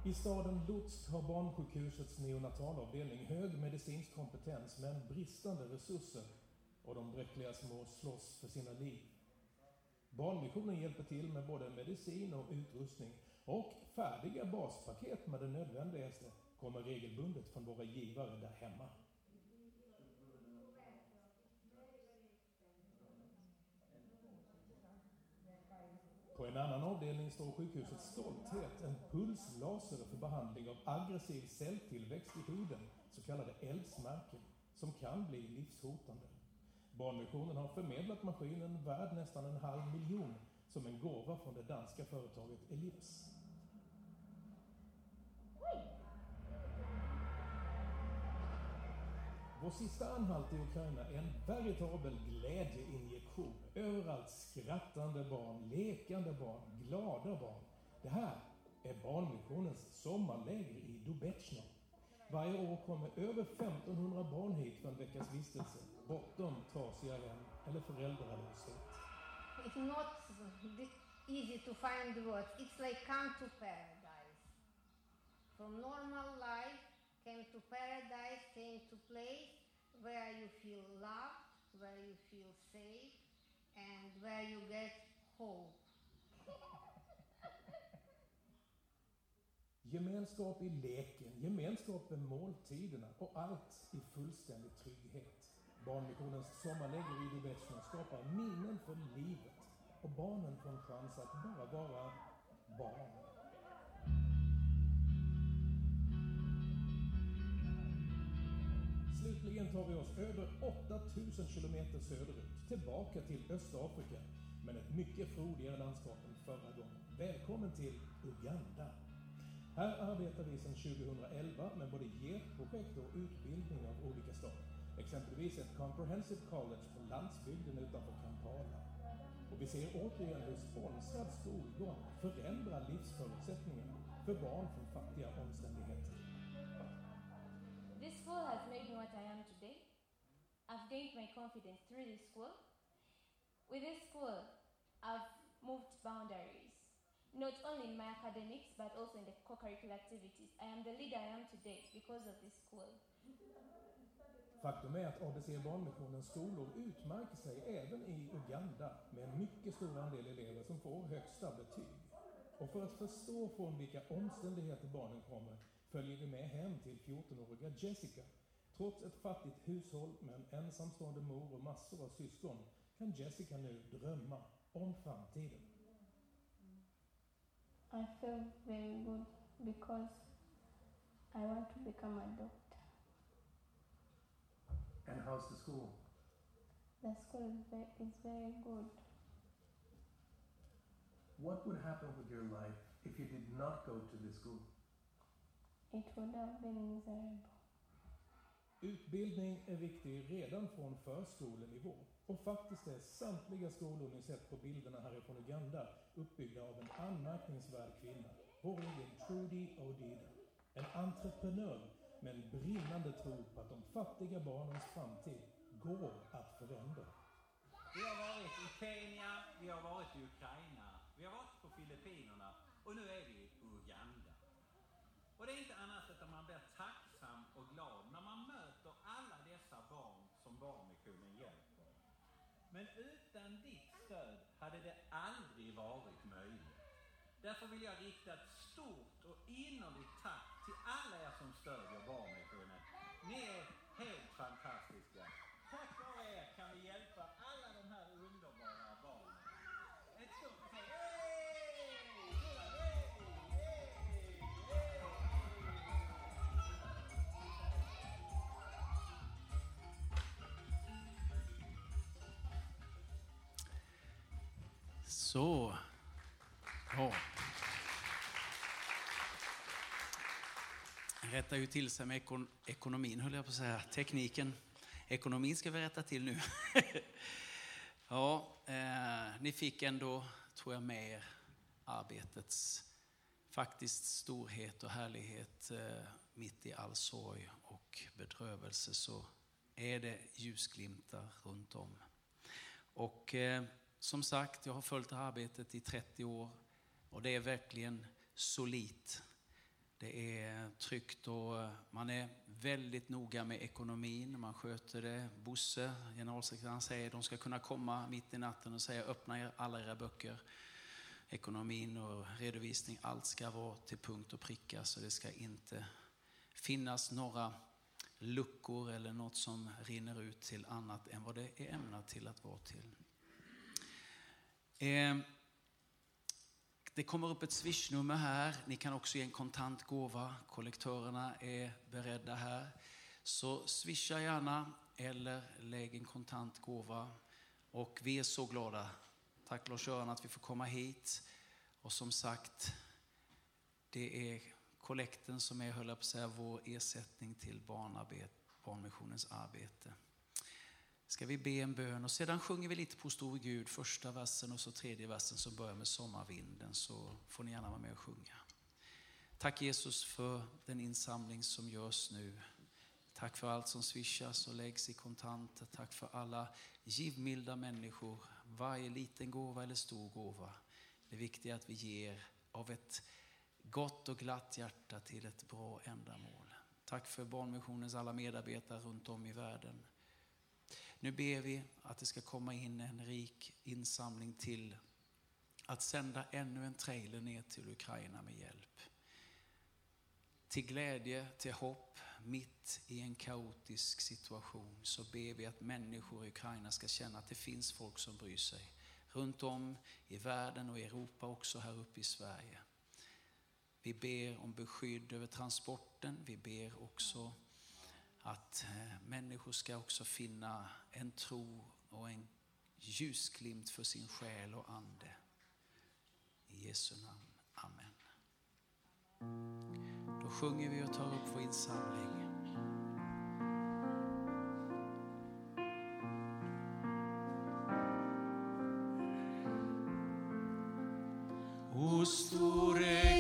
I staden Lutsk har barnsjukhusets neonatalavdelning hög medicinsk kompetens men bristande resurser och de bräckliga små slåss för sina liv. Barnmissionen hjälper till med både medicin och utrustning och färdiga baspaket med det nödvändigaste kommer regelbundet från våra givare där hemma. På en annan avdelning står sjukhusets stolthet, en pulslaser för behandling av aggressiv celltillväxt i huden, så kallade eldsmärken, som kan bli livshotande. Barnmissionen har förmedlat maskinen värd nästan en halv miljon som en gåva från det danska företaget Ellipse. Vår sista anhalt i Ukraina är en veritabel glädjeinjektion. Överallt skrattande barn, lekande barn, glada barn. Det här är Barnmissionens sommarläger i Dubetjno. Varje år kommer över 1500 barn hit för en veckas vistelse, bortom trasiga hem eller föräldralöshet. It's not easy to find words. It's like come to parents. From normal life, came to paradise, came to place where you feel loved, where you feel safe, and where you get hope. <laughs> Gemenskap i leken, gemenskap med måltiderna och allt i fullständig trygghet. Barnmissionens sommarläger i Dubetjno skapar minnen för livet och barnen får en chans att bara vara barn. Slutligen tar vi oss över 8000 kilometer söderut, tillbaka till Östafrika, men ett mycket frodigare landskap än förra gången. Välkommen till Uganda. Här arbetar vi sedan 2011 med både GET-projekt och utbildning av olika slag. Exempelvis ett Comprehensive College på landsbygden utanför Kampala. Och vi ser återigen hur sponsrad skolgång förändrar livsförutsättningarna för barn från fattiga omständigheter. School has made me what I am today. I've gained my confidence through this school. With this school, I've moved boundaries, not only in my academics, but also in the co-curricular activities. I am the leader I am today because of this school. Faktum är att ABC Barnmissionens skolor utmärker sig även i Uganda med en mycket stor andel elever som får högsta betyg. Och för att förstå från vilka omständigheter barnen kommer följer vi med hem till 14-åriga Jessica. Trots ett fattigt hushåll med en ensamstående mor och massor av syskon kan Jessica nu drömma om framtiden. I feel very good because I want to become a doctor. And how's the school? The school is very, is very good. What would happen with your life if you did not go to the school? It would have been miserable. Utbildning är viktig redan från förskolenivå. Och faktiskt är samtliga skolor ni sett på bilderna härifrån Uganda uppbyggda av en anmärkningsvärd kvinna, vår egen Trudy Odida. En entreprenör med en brinnande tro på att de fattiga barnens framtid går att förändra. Vi har varit i Kenya, vi har varit i Ukraina, vi har varit på Filippinerna och nu är vi i. Och det är inte annat än att man blir tacksam och glad när man möter alla dessa barn som Barnmissionen hjälper. Men utan ditt stöd hade det aldrig varit möjligt. Därför vill jag rikta ett stort och innerligt tack till alla er som stödjer Barnmissionen. Ni är Så. Ja. Han rättar ju till sig med ekon ekonomin, höll jag på att säga. Tekniken. Ekonomin ska vi rätta till nu. <laughs> ja, eh, ni fick ändå, tror jag, med er arbetets faktiskt storhet och härlighet eh, mitt i all sorg och bedrövelse så är det ljusglimtar runt om. Och eh, som sagt, jag har följt det här arbetet i 30 år och det är verkligen solitt. Det är tryggt och eh, man är väldigt noga med ekonomin. Man sköter det. Bosse, generalsekreteraren, säger att de ska kunna komma mitt i natten och säga öppna alla era böcker. Ekonomin och redovisning, allt ska vara till punkt och pricka så det ska inte finnas några luckor eller något som rinner ut till annat än vad det är ämnat till att vara till. Eh, Det kommer upp ett swishnummer här. Ni kan också ge en kontant gåva. Kollektörerna är beredda här. Så swisha gärna eller lägg en kontant gåva. Och vi är så glada. Tack Lars-Göran att vi får komma hit. Och som sagt, det är kollekten som är, höll jag på att säga, vår ersättning till barnarbete, Barnmissionens arbete. Ska vi be en bön och sedan sjunger vi lite på Stor Gud, första versen och så tredje versen som börjar med sommarvinden så får ni gärna vara med och sjunga. Tack Jesus för den insamling som görs nu. Tack för allt som swishas och läggs i kontanter. Tack för alla givmilda människor. Varje liten gåva eller stor gåva. Det viktiga är att vi ger av ett gott och glatt hjärta till ett bra ändamål. Tack för Barnmissionens alla medarbetare runt om i världen. Nu ber vi att det ska komma in en rik insamling till att sända ännu en trailer ner till Ukraina med hjälp. Till glädje, till hopp, mitt i en kaotisk situation så ber vi att människor i Ukraina ska känna att det finns folk som bryr sig. Runt om i världen och i Europa också här uppe i Sverige. Vi ber om beskydd över transporten. Vi ber också att eh, människor ska också finna en tro och en ljusglimt för sin själ och ande. I Jesu namn. Amen. Då sjunger vi och tar upp vår insamling. O store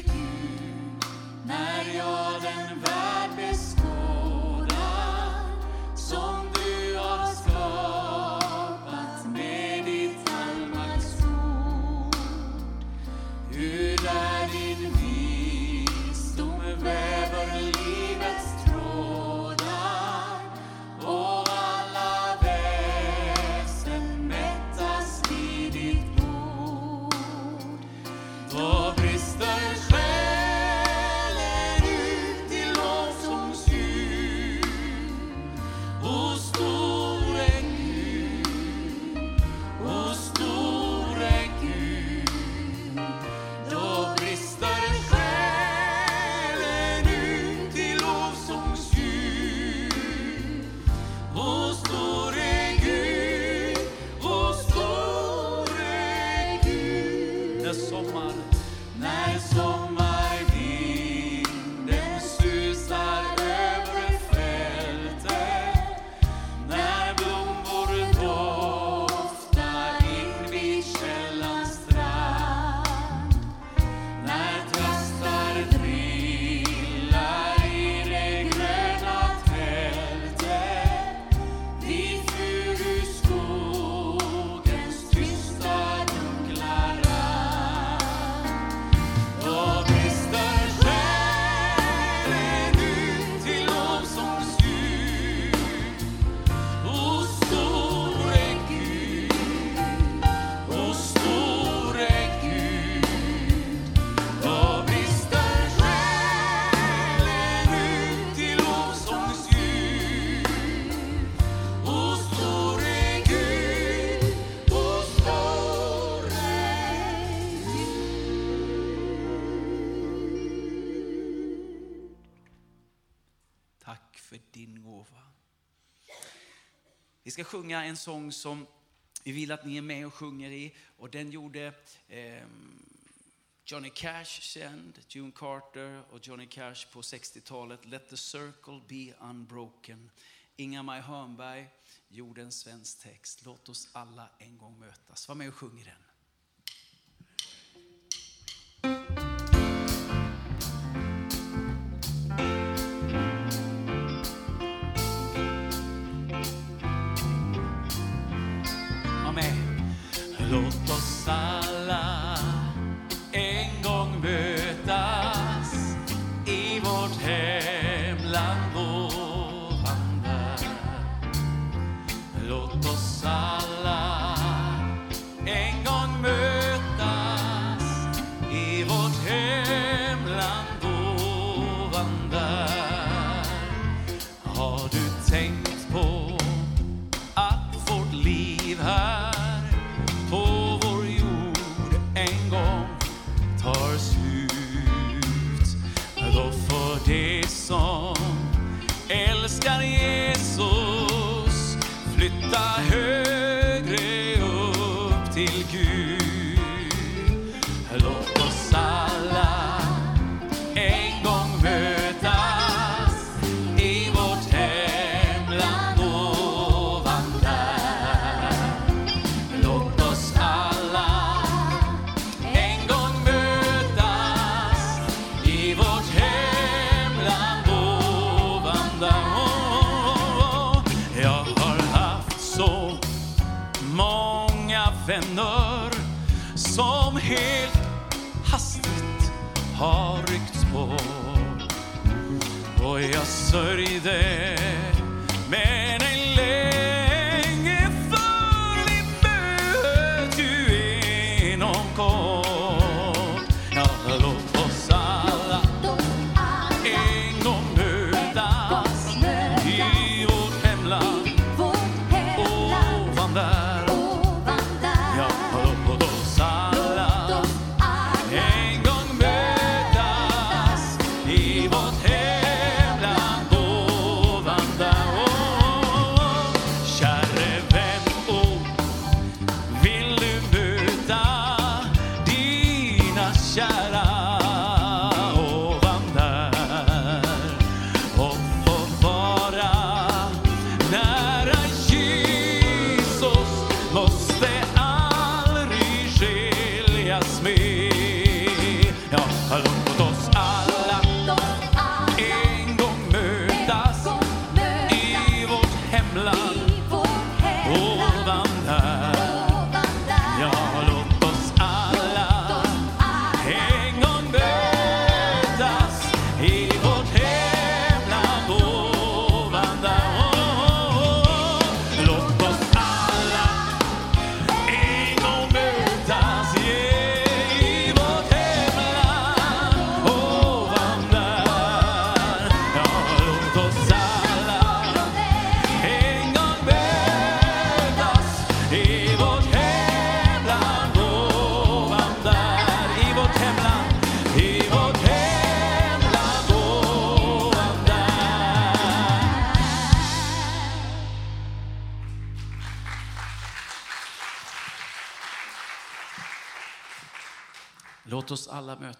Vi ska sjunga en sång som vi vill att ni är med och sjunger i. Och den gjorde eh, Johnny Cash känd, June Carter och Johnny Cash på 60-talet. Let the circle be unbroken. Inga-Maj Hörnberg gjorde en svensk text. Låt oss alla en gång mötas. Var med och sjung i den. Lord.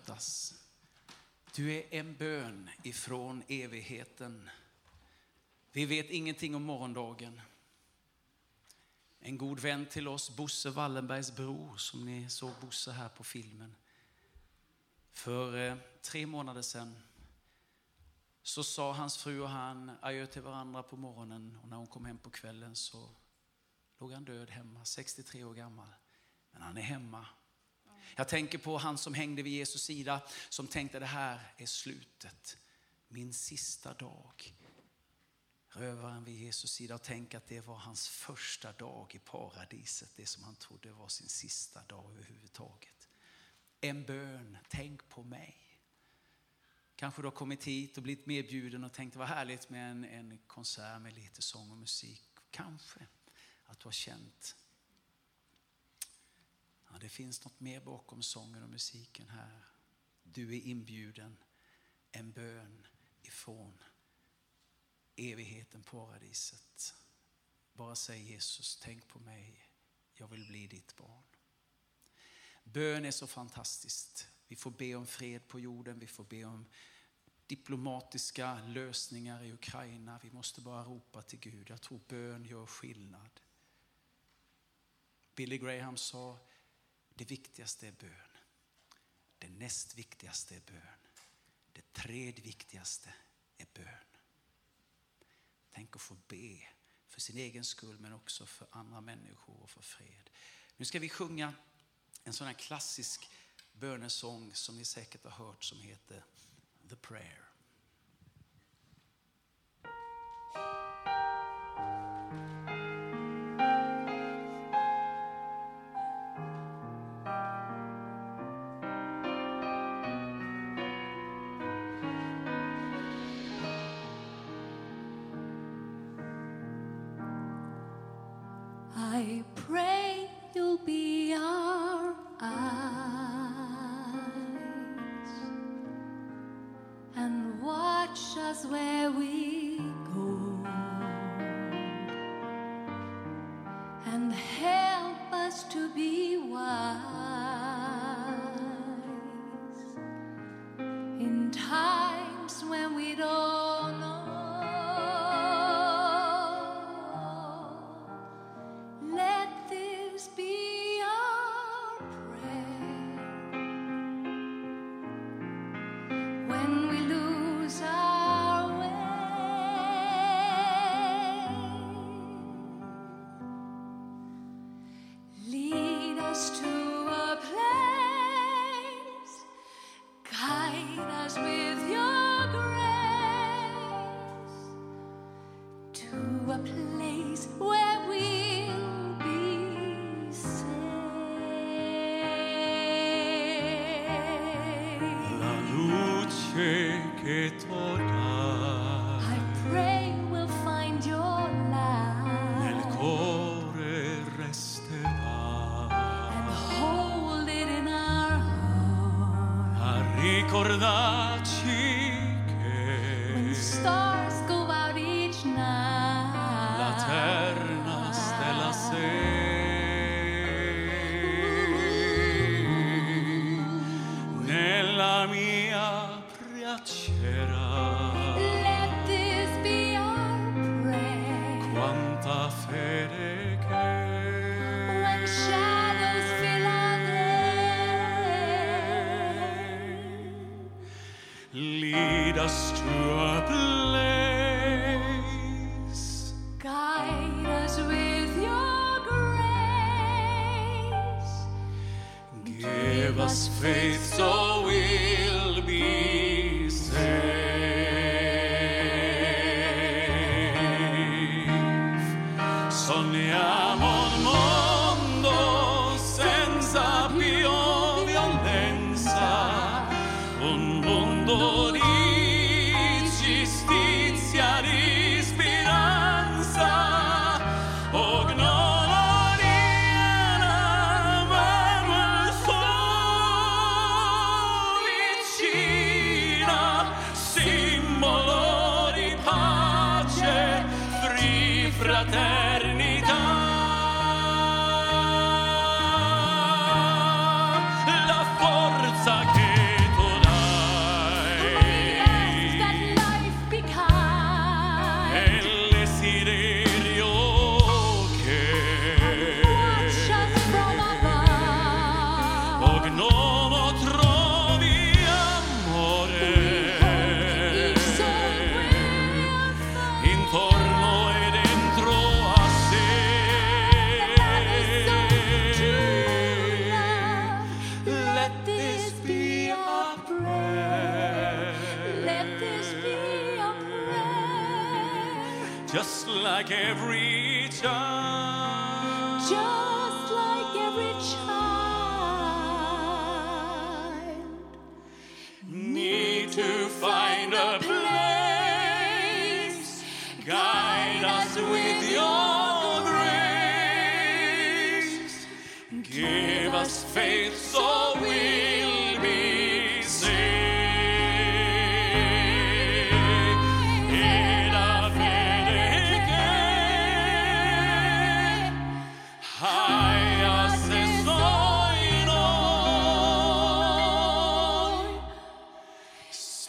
Mötas. Du är en bön ifrån evigheten. Vi vet ingenting om morgondagen. En god vän till oss, Bosse Wallenbergs bror, som ni såg Bosse här på filmen. För eh, tre månader sedan så sa hans fru och han adjö till varandra på morgonen och när hon kom hem på kvällen så låg han död hemma, 63 år gammal. Men han är hemma. Jag tänker på han som hängde vid Jesus sida, som tänkte det här är slutet, min sista dag. Rövaren vid Jesus sida och tänk att det var hans första dag i paradiset, det som han trodde var sin sista dag överhuvudtaget. En bön, tänk på mig. Kanske du har kommit hit och blivit medbjuden och tänkt vad härligt med en, en konsert med lite sång och musik. Kanske att du har känt ja, det finns något mer bakom sången och musiken här. Du är inbjuden, en bön ifrån evigheten, paradiset. Bara säg Jesus, tänk på mig, jag vill bli ditt barn. Bön är så fantastiskt. Vi får be om fred på jorden, vi får be om diplomatiska lösningar i Ukraina. Vi måste bara ropa till Gud. Jag tror bön gör skillnad. Billy Graham sa, det viktigaste är bön. Det näst viktigaste är bön. Det tredje viktigaste är bön. Tänk att få be för sin egen skull men också för andra människor och för fred. Nu ska vi sjunga en sån här klassisk bönesång som ni säkert har hört som heter The Prayer.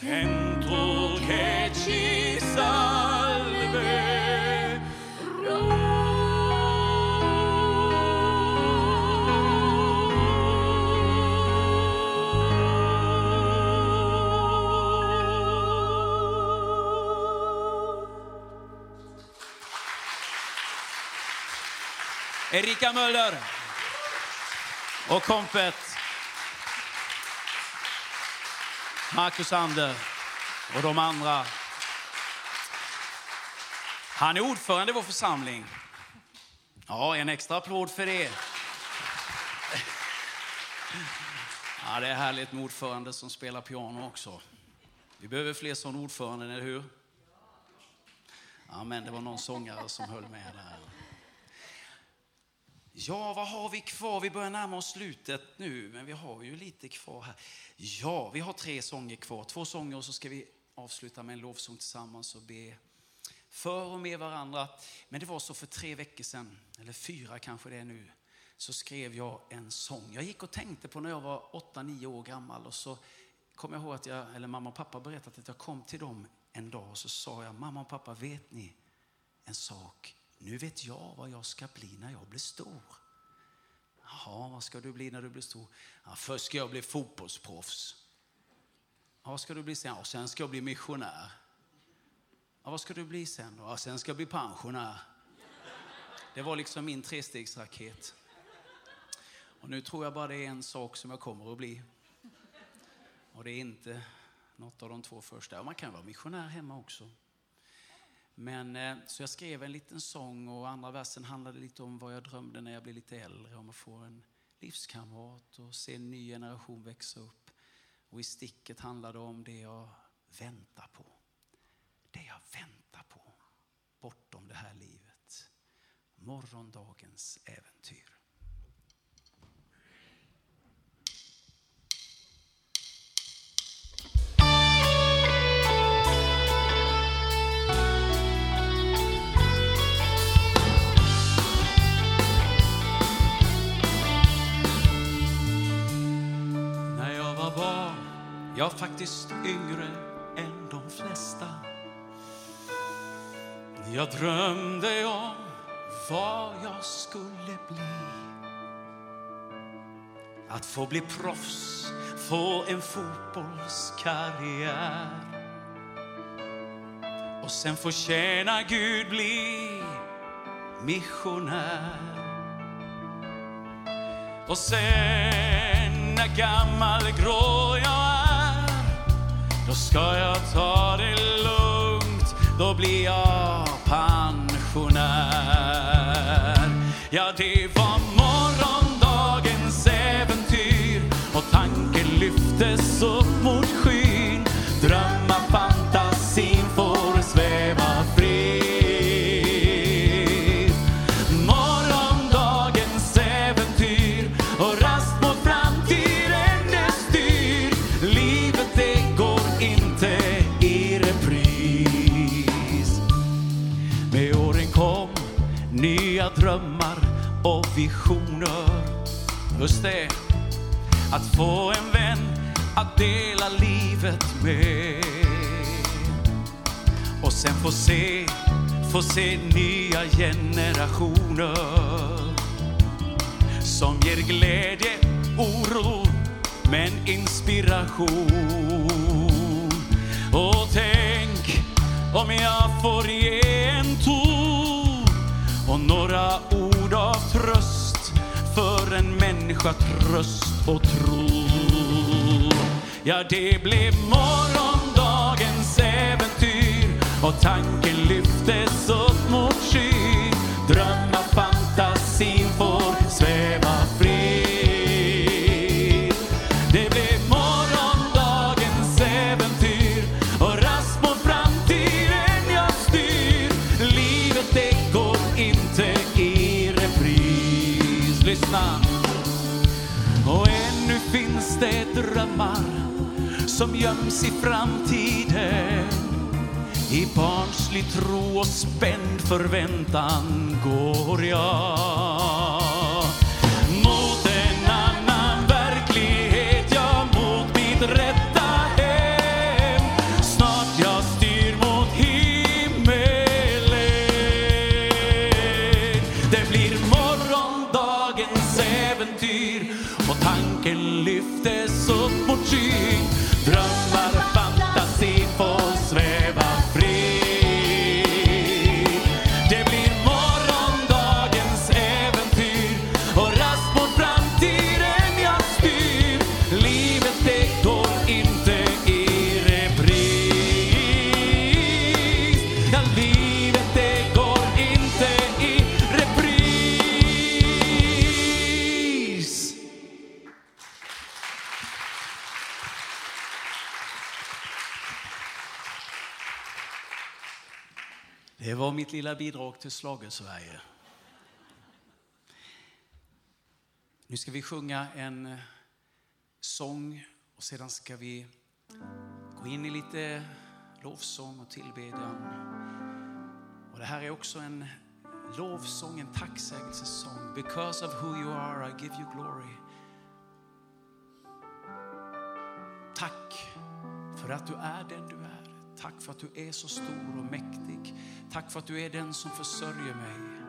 Sento che ci Erika Möller och kompet. Marcus Ander och de andra. Han är ordförande i vår församling. Ja, en extra applåd för det. Ja, det är härligt med ordförande som spelar piano också. Vi behöver fler sådana ordföranden, eller hur? Ja, men det var någon sångare som höll med där. Ja, vad har vi kvar? Vi börjar närma oss slutet nu, men vi har ju lite kvar här. Ja, vi har tre sånger kvar. Två sånger och så ska vi avsluta med en lovsång tillsammans och be för och med varandra. Men det var så för tre veckor sedan, eller fyra kanske det är nu, så skrev jag en sång. Jag gick och tänkte på när jag var åtta, nio år gammal och så kom jag ihåg att jag, eller mamma och pappa berättat att jag kom till dem en dag och så sa jag, mamma och pappa, vet ni en sak? Nu vet jag vad jag ska bli när jag blir stor. Jaha, vad ska du bli när du blir stor? Ja, först ska jag bli fotbollsproffs. Ja, vad ska du bli sen? Ja, sen ska jag bli missionär. Ja, vad ska du bli sen då? Ja, sen ska jag bli pensionär. Det var liksom min trestegsraket. Och nu tror jag bara det är en sak som jag kommer att bli. Och det är inte något av de två första. Man kan vara missionär hemma också. Men, eh, så jag skrev en liten sång och andra versen handlade lite om vad jag drömde när jag blev lite äldre. Om att få en livskamrat och se en ny generation växa upp. Och i sticket handlade det om det jag väntar på. Det jag väntar på bortom det här livet. Morgondagens äventyr. Jag faktiskt yngre än de flesta. Jag drömde om vad jag skulle bli. Att få bli proffs, få en fotbollskarriär. Och sen få tjäna Gud, bli missionär. Och sen när gammal grå då ska jag ta det lugnt Då blir jag pensionär. Ja, det var morgondagens äventyr Och tanken lyftes upp mot Just det, att få en vän att dela livet med. Och sen få se, få se nya generationer som ger glädje, oro, men inspiration. Och tänk om jag får ge en ton och några ord av tröst en människa, tröst och tro. Ja, det blev morgondagens äventyr och tanken lyftes upp mot skyn. Det drömmar som göms i framtiden. I barnslig tro och spänd förväntan går jag mot en annan verklighet, ja, mot mitt rätt mitt lilla bidrag till Schlager-Sverige. Nu ska vi sjunga en eh, sång och sedan ska vi gå in i lite lovsång och tillbedjan. Och det här är också en lovsång, en tacksägelsesång. Because of who you are I give you glory. Tack för att du är den du är. Tack för att du är så stor och mäktig. Tack för att du är den som försörjer mig.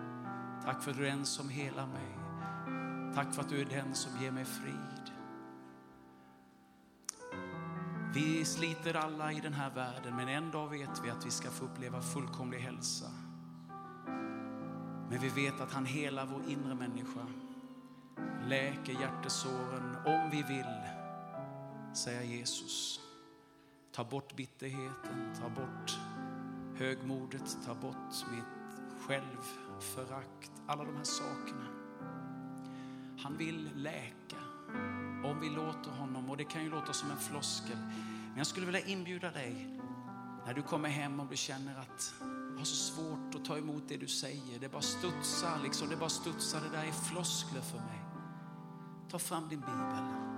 Tack för att du är den som helar mig. Tack för att du är den som ger mig frid. Vi sliter alla i den här världen, men en dag vet vi att vi ska få uppleva fullkomlig hälsa. Men vi vet att han helar vår inre människa, läker hjärtesåren om vi vill, säger Jesus. Ta bort bitterheten, ta bort högmodet, ta bort mitt självförakt, alla de här sakerna. Han vill läka om vi låter honom och det kan ju låta som en floskel. Men jag skulle vilja inbjuda dig när du kommer hem och du känner att du har så svårt att ta emot det du säger. Det bara studsar liksom, det bara studsar, det där är floskler för mig. Ta fram din bibel.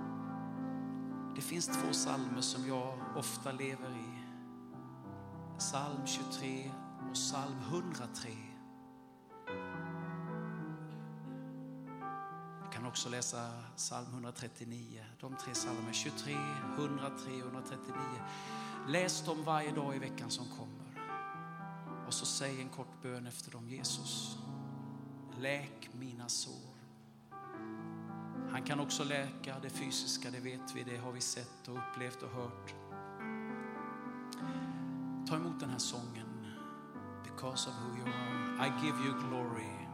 Det finns två psalmer som jag ofta lever i. Psalm 23 och psalm 103. Du kan också läsa psalm 139. De tre psalmerna 23, 103 och 139. Läs dem varje dag i veckan som kommer. Och så säg en kort bön efter dem. Jesus, läk mina sår. Han kan också läka det fysiska, det vet vi, det har vi sett och upplevt och hört. Ta emot den här sången. Because of who you are, I give you glory.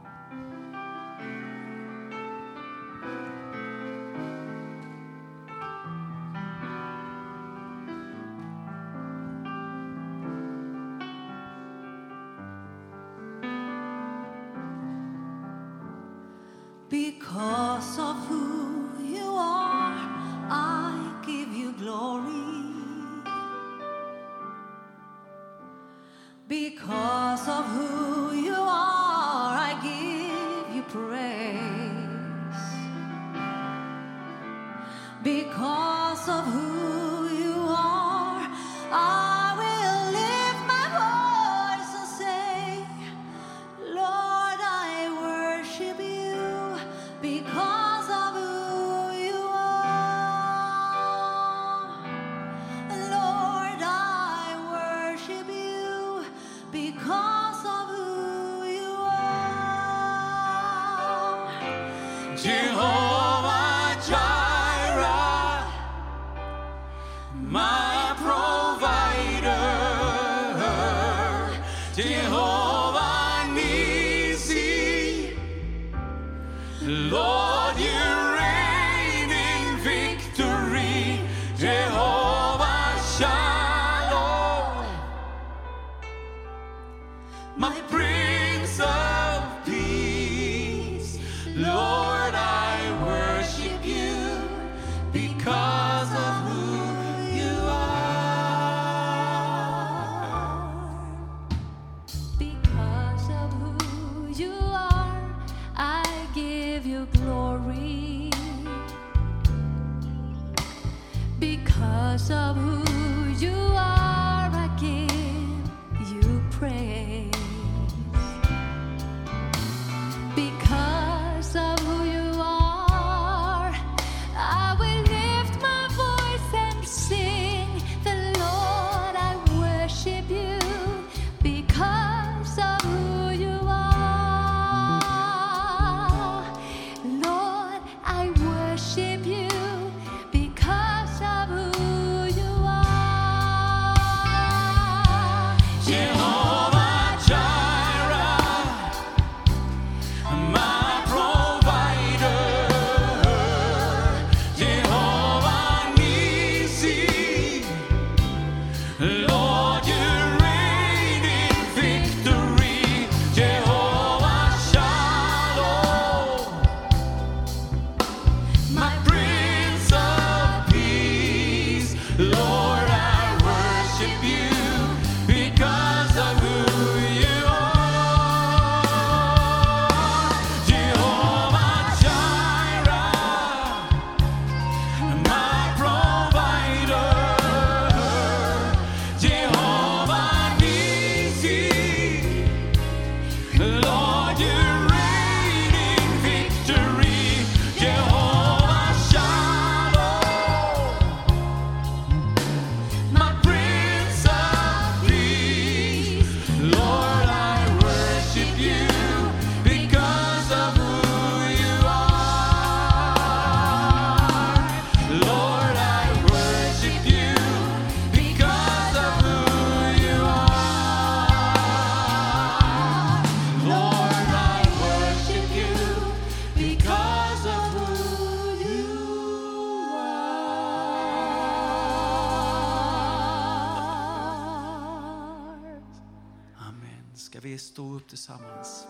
Tillsammans?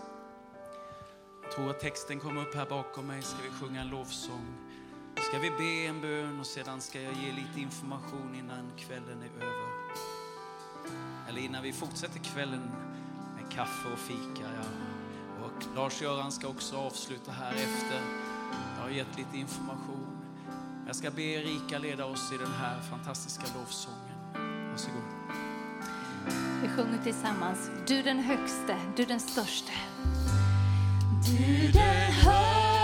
Jag tror att texten kommer upp här bakom mig. Ska vi sjunga en lovsång? Ska vi be en bön och sedan ska jag ge lite information innan kvällen är över. Eller innan vi fortsätter kvällen med kaffe och fika. Ja. Och Lars-Göran ska också avsluta här efter. Jag har gett lite information. Jag ska be Erika leda oss i den här fantastiska lovsången. Varsågod. Vi sjunger tillsammans. Du den högste, du den störste. Du den högste,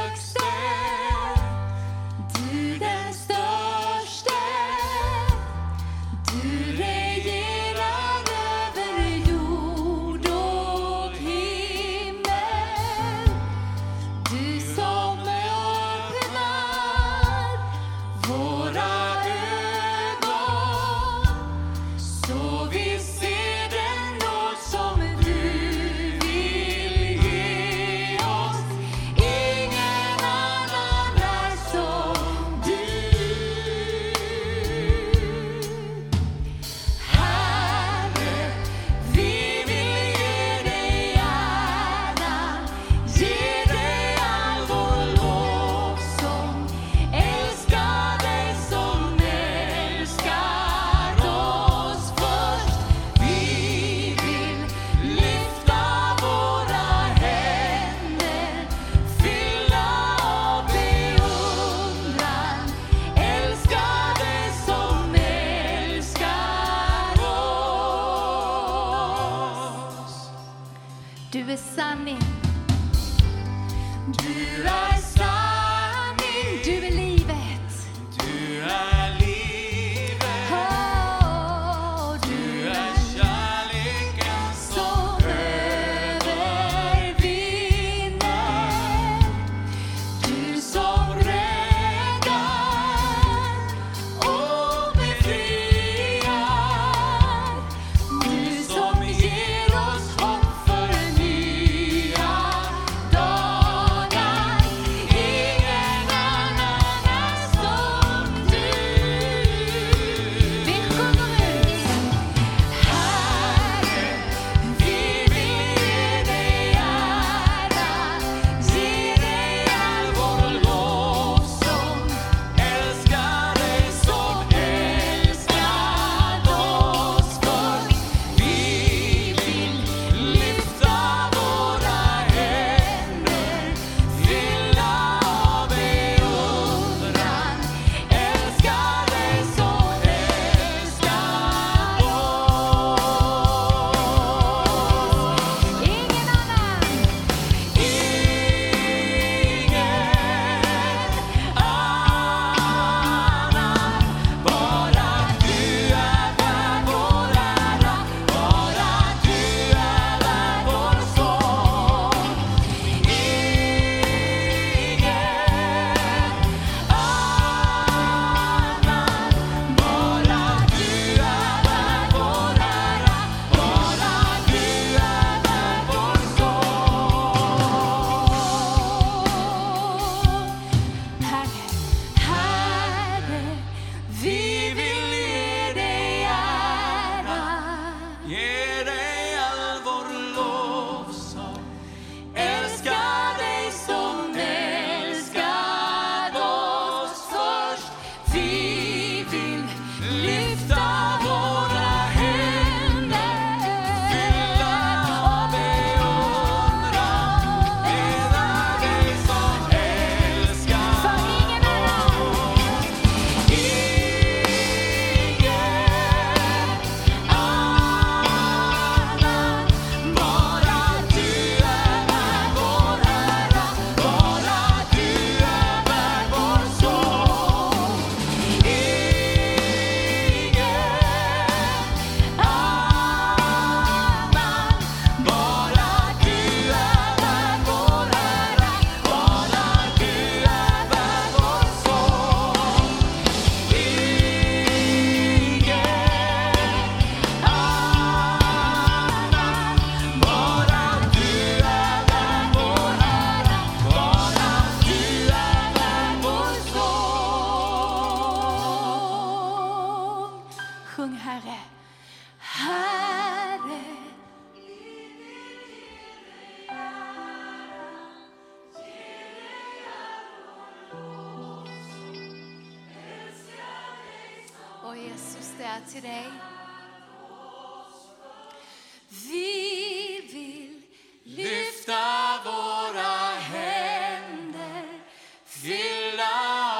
fyllda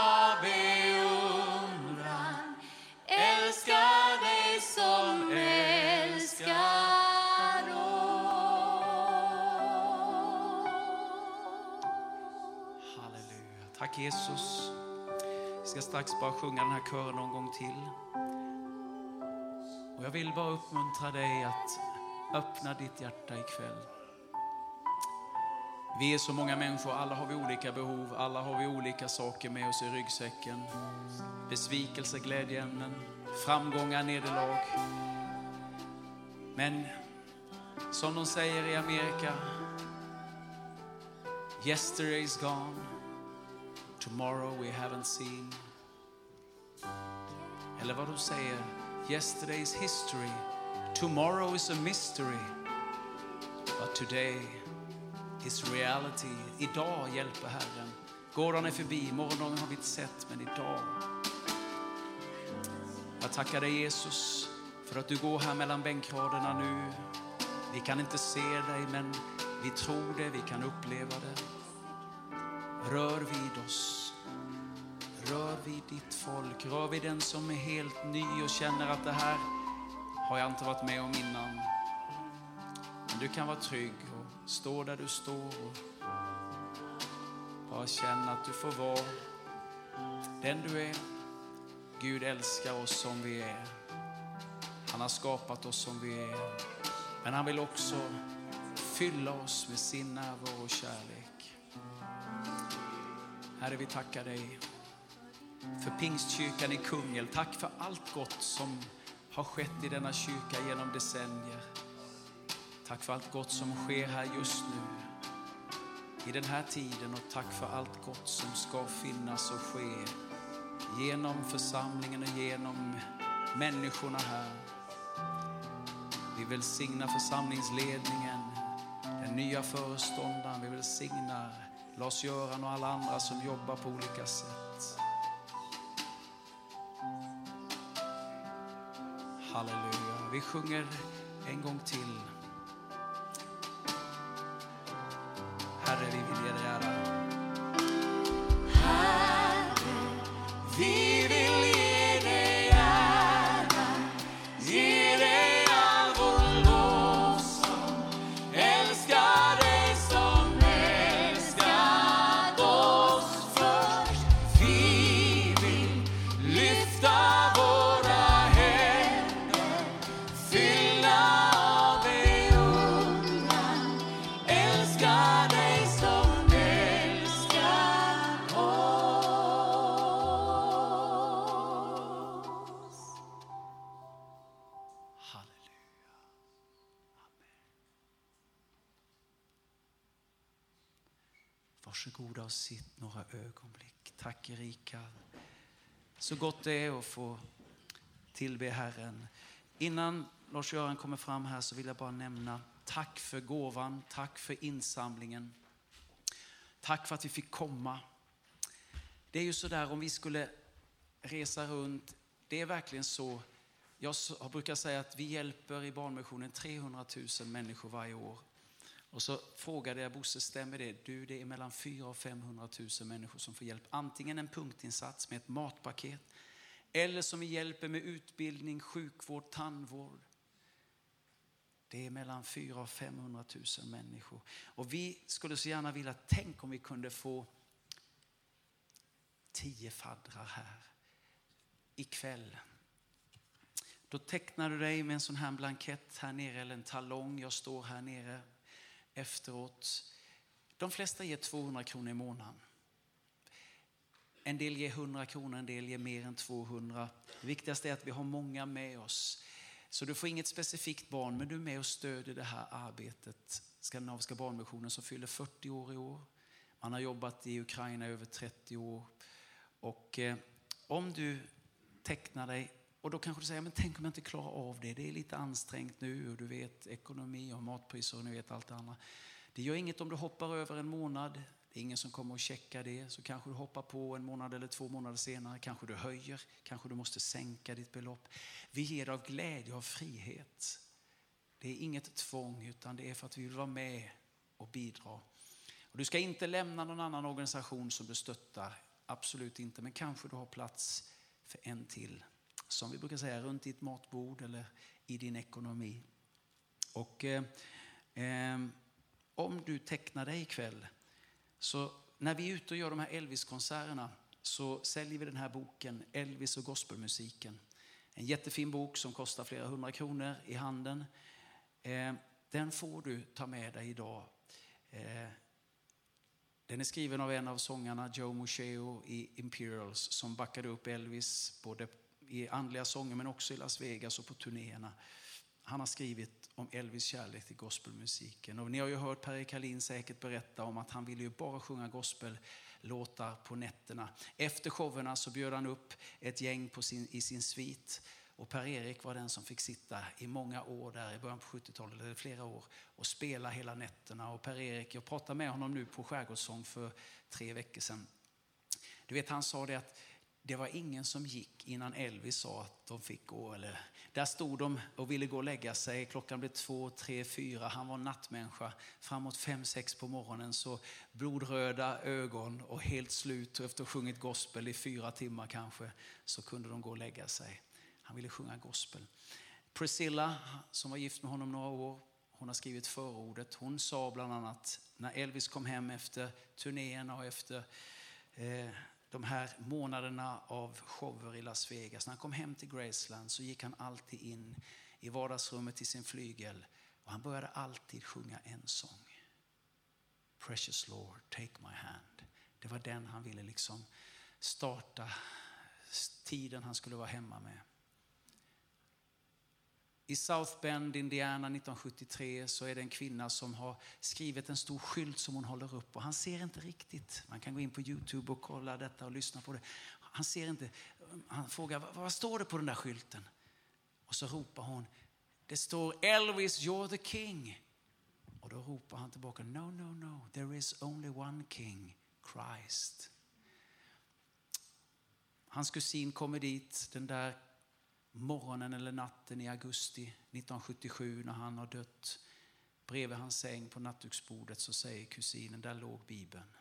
av beundran Älska dig som älskar oss Halleluja. Tack Jesus. Vi ska strax bara sjunga den här kören någon gång till. Och jag vill bara uppmuntra dig att öppna ditt hjärta ikväll. Vi är så många människor, alla har vi olika behov, alla har vi olika saker med oss i ryggsäcken. Besvikelse, glädjeämnen, framgångar, nederlag. Men som de säger i Amerika, Yesterday is gone, tomorrow we haven't seen. Eller vad de säger, yesterday is history, tomorrow is a mystery, but today is reality. Idag hjälper Herren. Gårdagen är förbi, morgondagen har vi inte sett, men idag. Jag tackar dig Jesus för att du går här mellan bänkraderna nu. Vi kan inte se dig, men vi tror det, vi kan uppleva det. Rör vid oss. Rör vid ditt folk. Rör vid den som är helt ny och känner att det här har jag inte varit med om innan. Men du kan vara trygg stå där du står och bara känn att du får vara den du är. Gud älskar oss som vi är. Han har skapat oss som vi är. Men han vill också fylla oss med sin närvaro och kärlek. Herre, vi tackar dig för Pingstkyrkan i Kungälv. Tack för allt gott som har skett i denna kyrka genom decennier. Tack för allt gott som sker här just nu, i den här tiden och tack för allt gott som ska finnas och ske genom församlingen och genom människorna här. Vi välsignar församlingsledningen, den nya föreståndaren, vi välsignar Lars-Göran och alla andra som jobbar på olika sätt. Halleluja. Vi sjunger en gång till. Herre, vi vill ge dig ära. Vi det är att få tillbe Herren. Innan Lars-Göran kommer fram här så vill jag bara nämna tack för gåvan, tack för insamlingen. Tack för att vi fick komma. Det är ju sådär om vi skulle resa runt, det är verkligen så. Jag brukar säga att vi hjälper i Barnmissionen 300 000 människor varje år. Och så frågade jag Bosse, stämmer det? Du, det är mellan 400 och 500 000 människor som får hjälp. Antingen en punktinsats med ett matpaket eller som vi hjälper med utbildning, sjukvård, tandvård. Det är mellan 400 och 500 000 människor. Och vi skulle så gärna vilja, tänk om vi kunde få tio faddrar här ikväll. Då tecknar du dig med en sån här blankett här nere eller en talong. Jag står här nere efteråt. De flesta ger 200 kronor i månaden. En del ger 100 kronor, en del ger mer än 200. Det viktigaste är att vi har många med oss. Så du får inget specifikt barn, men du är med och stödjer det här arbetet. Skandinaviska barnmissionen som fyller 40 år i år. Man har jobbat i Ukraina i över 30 år. Och eh, om du tecknar dig och då kanske du säger, men tänk om jag inte klarar av det. Det är lite ansträngt nu och du vet ekonomi och matpriser och ni vet allt det andra. Det gör inget om du hoppar över en månad. Ingen som kommer att checka det. Så kanske du hoppar på en månad eller två månader senare. Kanske du höjer, kanske du måste sänka ditt belopp. Vi ger av glädje och frihet. Det är inget tvång utan det är för att vi vill vara med och bidra. Och du ska inte lämna någon annan organisation som du stöttar. Absolut inte, men kanske du har plats för en till. Som vi brukar säga, runt ditt matbord eller i din ekonomi. Och eh, eh, om du tecknar dig ikväll, så när vi är ute och gör de här Elvis-konserterna så säljer vi den här boken Elvis och gospelmusiken. En jättefin bok som kostar flera hundra kronor i handen. Eh, den får du ta med dig idag. Eh, den är skriven av en av sångarna, Joe Mosheo i Imperials, som backade upp Elvis både i andliga sånger men också i Las Vegas och på turnéerna. Han har skrivit om Elvis kärlek till gospelmusiken. Och ni har ju hört Per Kalin säkert berätta om att han ville ju bara sjunga gospellåtar på nätterna. Efter showerna så bjöd han upp ett gäng på sin, i sin svit. Och Per-Erik var den som fick sitta i många år där i början på 70-talet, eller flera år, och spela hela nätterna. Och Per-Erik, jag pratade med honom nu på Skärgårdssång för tre veckor sedan. Du vet, han sa det att det var ingen som gick innan Elvis sa att de fick gå. Eller, där stod de och ville gå och lägga sig. Klockan blev två, tre, fyra. Han var nattmänniska. Framåt fem, sex på morgonen så blodröda ögon och helt slut. Efter att ha sjungit gospel i fyra timmar kanske så kunde de gå och lägga sig. Han ville sjunga gospel. Priscilla som var gift med honom några år. Hon har skrivit förordet. Hon sa bland annat när Elvis kom hem efter turnéerna och efter eh, de här månaderna av shower i Las Vegas. När han kom hem till Graceland så gick han alltid in i vardagsrummet till sin flygel och han började alltid sjunga en sång. Precious Lord, take my hand. Det var den han ville liksom starta tiden han skulle vara hemma med. I South Bend, Indiana 1973 så är det en kvinna som har skrivit en stor skylt som hon håller upp och han ser inte riktigt. Man kan gå in på Youtube och kolla detta och lyssna på det. Han ser inte. Han frågar vad står det på den där skylten? Och så ropar hon. Det står Elvis, you're the king. Och då ropar han tillbaka. No, no, no. There is only one king, Christ. Hans kusin kommer dit den där morgonen eller natten i augusti 1977 när han har dött. Bredvid hans säng på nattduksbordet så säger kusinen, där låg Bibeln.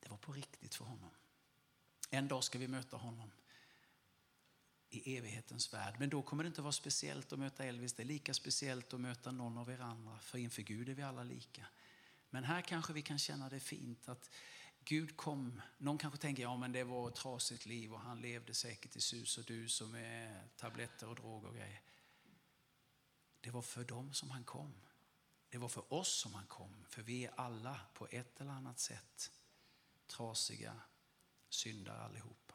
Det var på riktigt för honom. En dag ska vi möta honom i evighetens värld. Men då kommer det inte vara speciellt att möta Elvis. Det är lika speciellt att möta någon av er andra. För inför Gud är vi alla lika. Men här kanske vi kan känna det fint att Gud kom, någon kanske tänker ja men det var ett trasigt liv och han levde säkert i sus och dus och med tabletter och droger och grejer. Det var för dem som han kom. Det var för oss som han kom. För vi är alla på ett eller annat sätt trasiga syndare allihopa.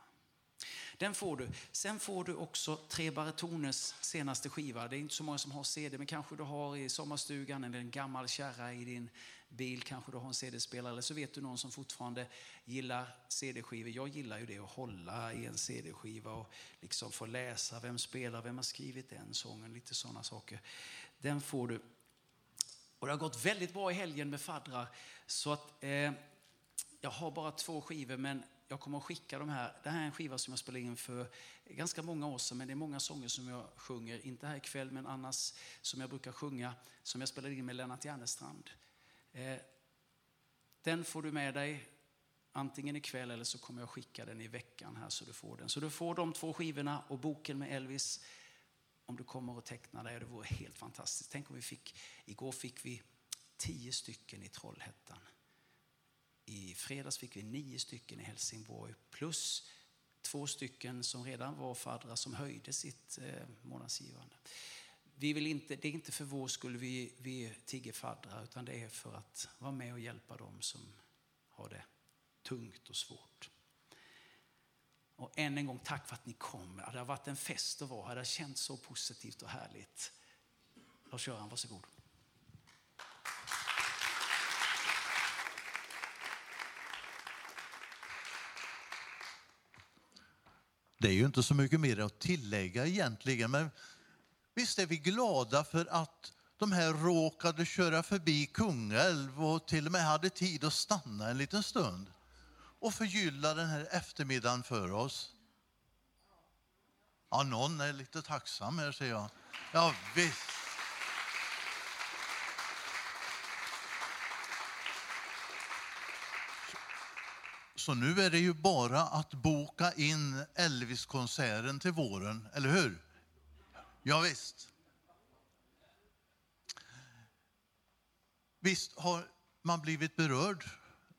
Den får du. Sen får du också Tre Baritoners senaste skiva. Det är inte så många som har CD, men kanske du har i sommarstugan eller en gammal kärra i din bil, kanske du har en CD-spelare, eller så vet du någon som fortfarande gillar CD-skivor. Jag gillar ju det att hålla i en CD-skiva och liksom få läsa vem spelar, vem har skrivit den sången, lite sådana saker. Den får du. Och det har gått väldigt bra i helgen med faddrar, så att eh, jag har bara två skivor, men jag kommer att skicka de här. Det här är en skiva som jag spelade in för ganska många år sedan, men det är många sånger som jag sjunger, inte här ikväll, men annars som jag brukar sjunga, som jag spelade in med Lennart Järnestrand. Eh, den får du med dig antingen ikväll eller så kommer jag skicka den i veckan här så du får den. Så du får de två skivorna och boken med Elvis om du kommer och tecknar dig. Det vore helt fantastiskt. Tänk om vi fick, igår fick vi tio stycken i Trollhättan. I fredags fick vi nio stycken i Helsingborg plus två stycken som redan var faddrar som höjde sitt eh, månadsgivande vi vill inte, det är inte för vår skull vi, vi tigger faddrar, utan det är för att vara med och hjälpa dem som har det tungt och svårt. Och än en gång, tack för att ni kom. Det har varit en fest att vara här. Det har känts så positivt och härligt. Lars-Göran, varsågod. Det är ju inte så mycket mer att tillägga egentligen, men visst är vi glada för att de här råkade köra förbi Kungälv och till och med hade tid att stanna en liten stund och förgylla den här eftermiddagen för oss. Ja, någon är lite tacksam här ser jag. Ja, visst. Så nu är det ju bara att boka in Elvis-konserten till våren, eller hur? Ja, visst. Visst har man blivit berörd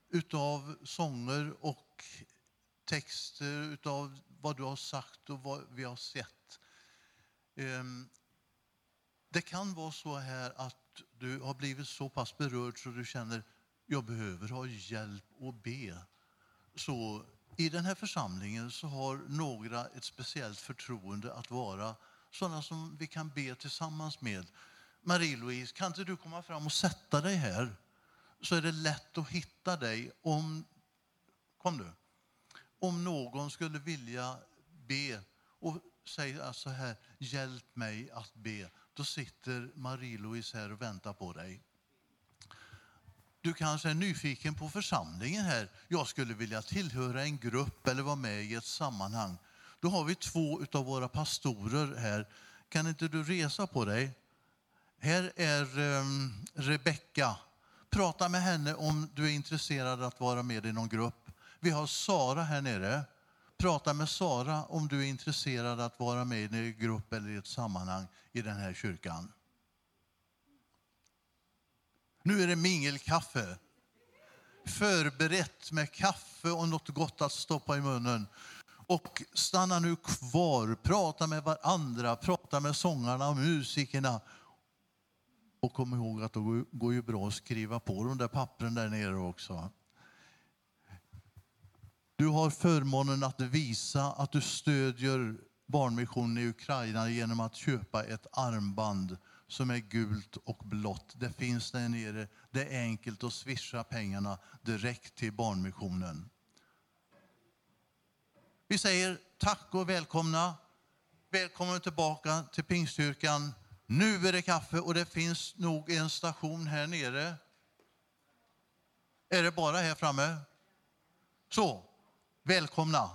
utav sånger och texter utav vad du har sagt och vad vi har sett. Ehm, det kan vara så här att du har blivit så pass berörd så du känner jag behöver ha hjälp och be. Så i den här församlingen så har några ett speciellt förtroende att vara sådana som vi kan be tillsammans med. Marie-Louise, kan inte du komma fram och sätta dig här? Så är det lätt att hitta dig om, kom du, om någon skulle vilja be och säga så här, hjälp mig att be. Då sitter Marie-Louise här och väntar på dig. Du kanske är nyfiken på församlingen här. Jag skulle vilja tillhöra en grupp eller vara med i ett sammanhang. Då har vi två av våra pastorer här. Kan inte du resa på dig? Här är ehm, um, Rebecka. Prata med henne om du är intresserad att vara med i någon grupp. Vi har Sara här nere. Prata med Sara om du är intresserad att vara med i en grupp eller i ett sammanhang i den här kyrkan. Nu är det mingelkaffe. Förberett med kaffe och något gott att stoppa i munnen. Och stanna nu kvar, prata med varandra, prata med sångarna och musikerna. Och kom ihåg att det går ju bra att skriva på de där pappren där nere också. Du har förmånen att visa att du stödjer Barnmissionen i Ukraina genom att köpa ett armband som är gult och blått. Det finns där nere. Det är enkelt att swisha pengarna direkt till Barnmissionen. Vi säger tack och välkomna. Välkommen tillbaka till Pingstkyrkan. Nu är det kaffe och det finns nog en station här nere. Är det bara här framme? Så, välkomna.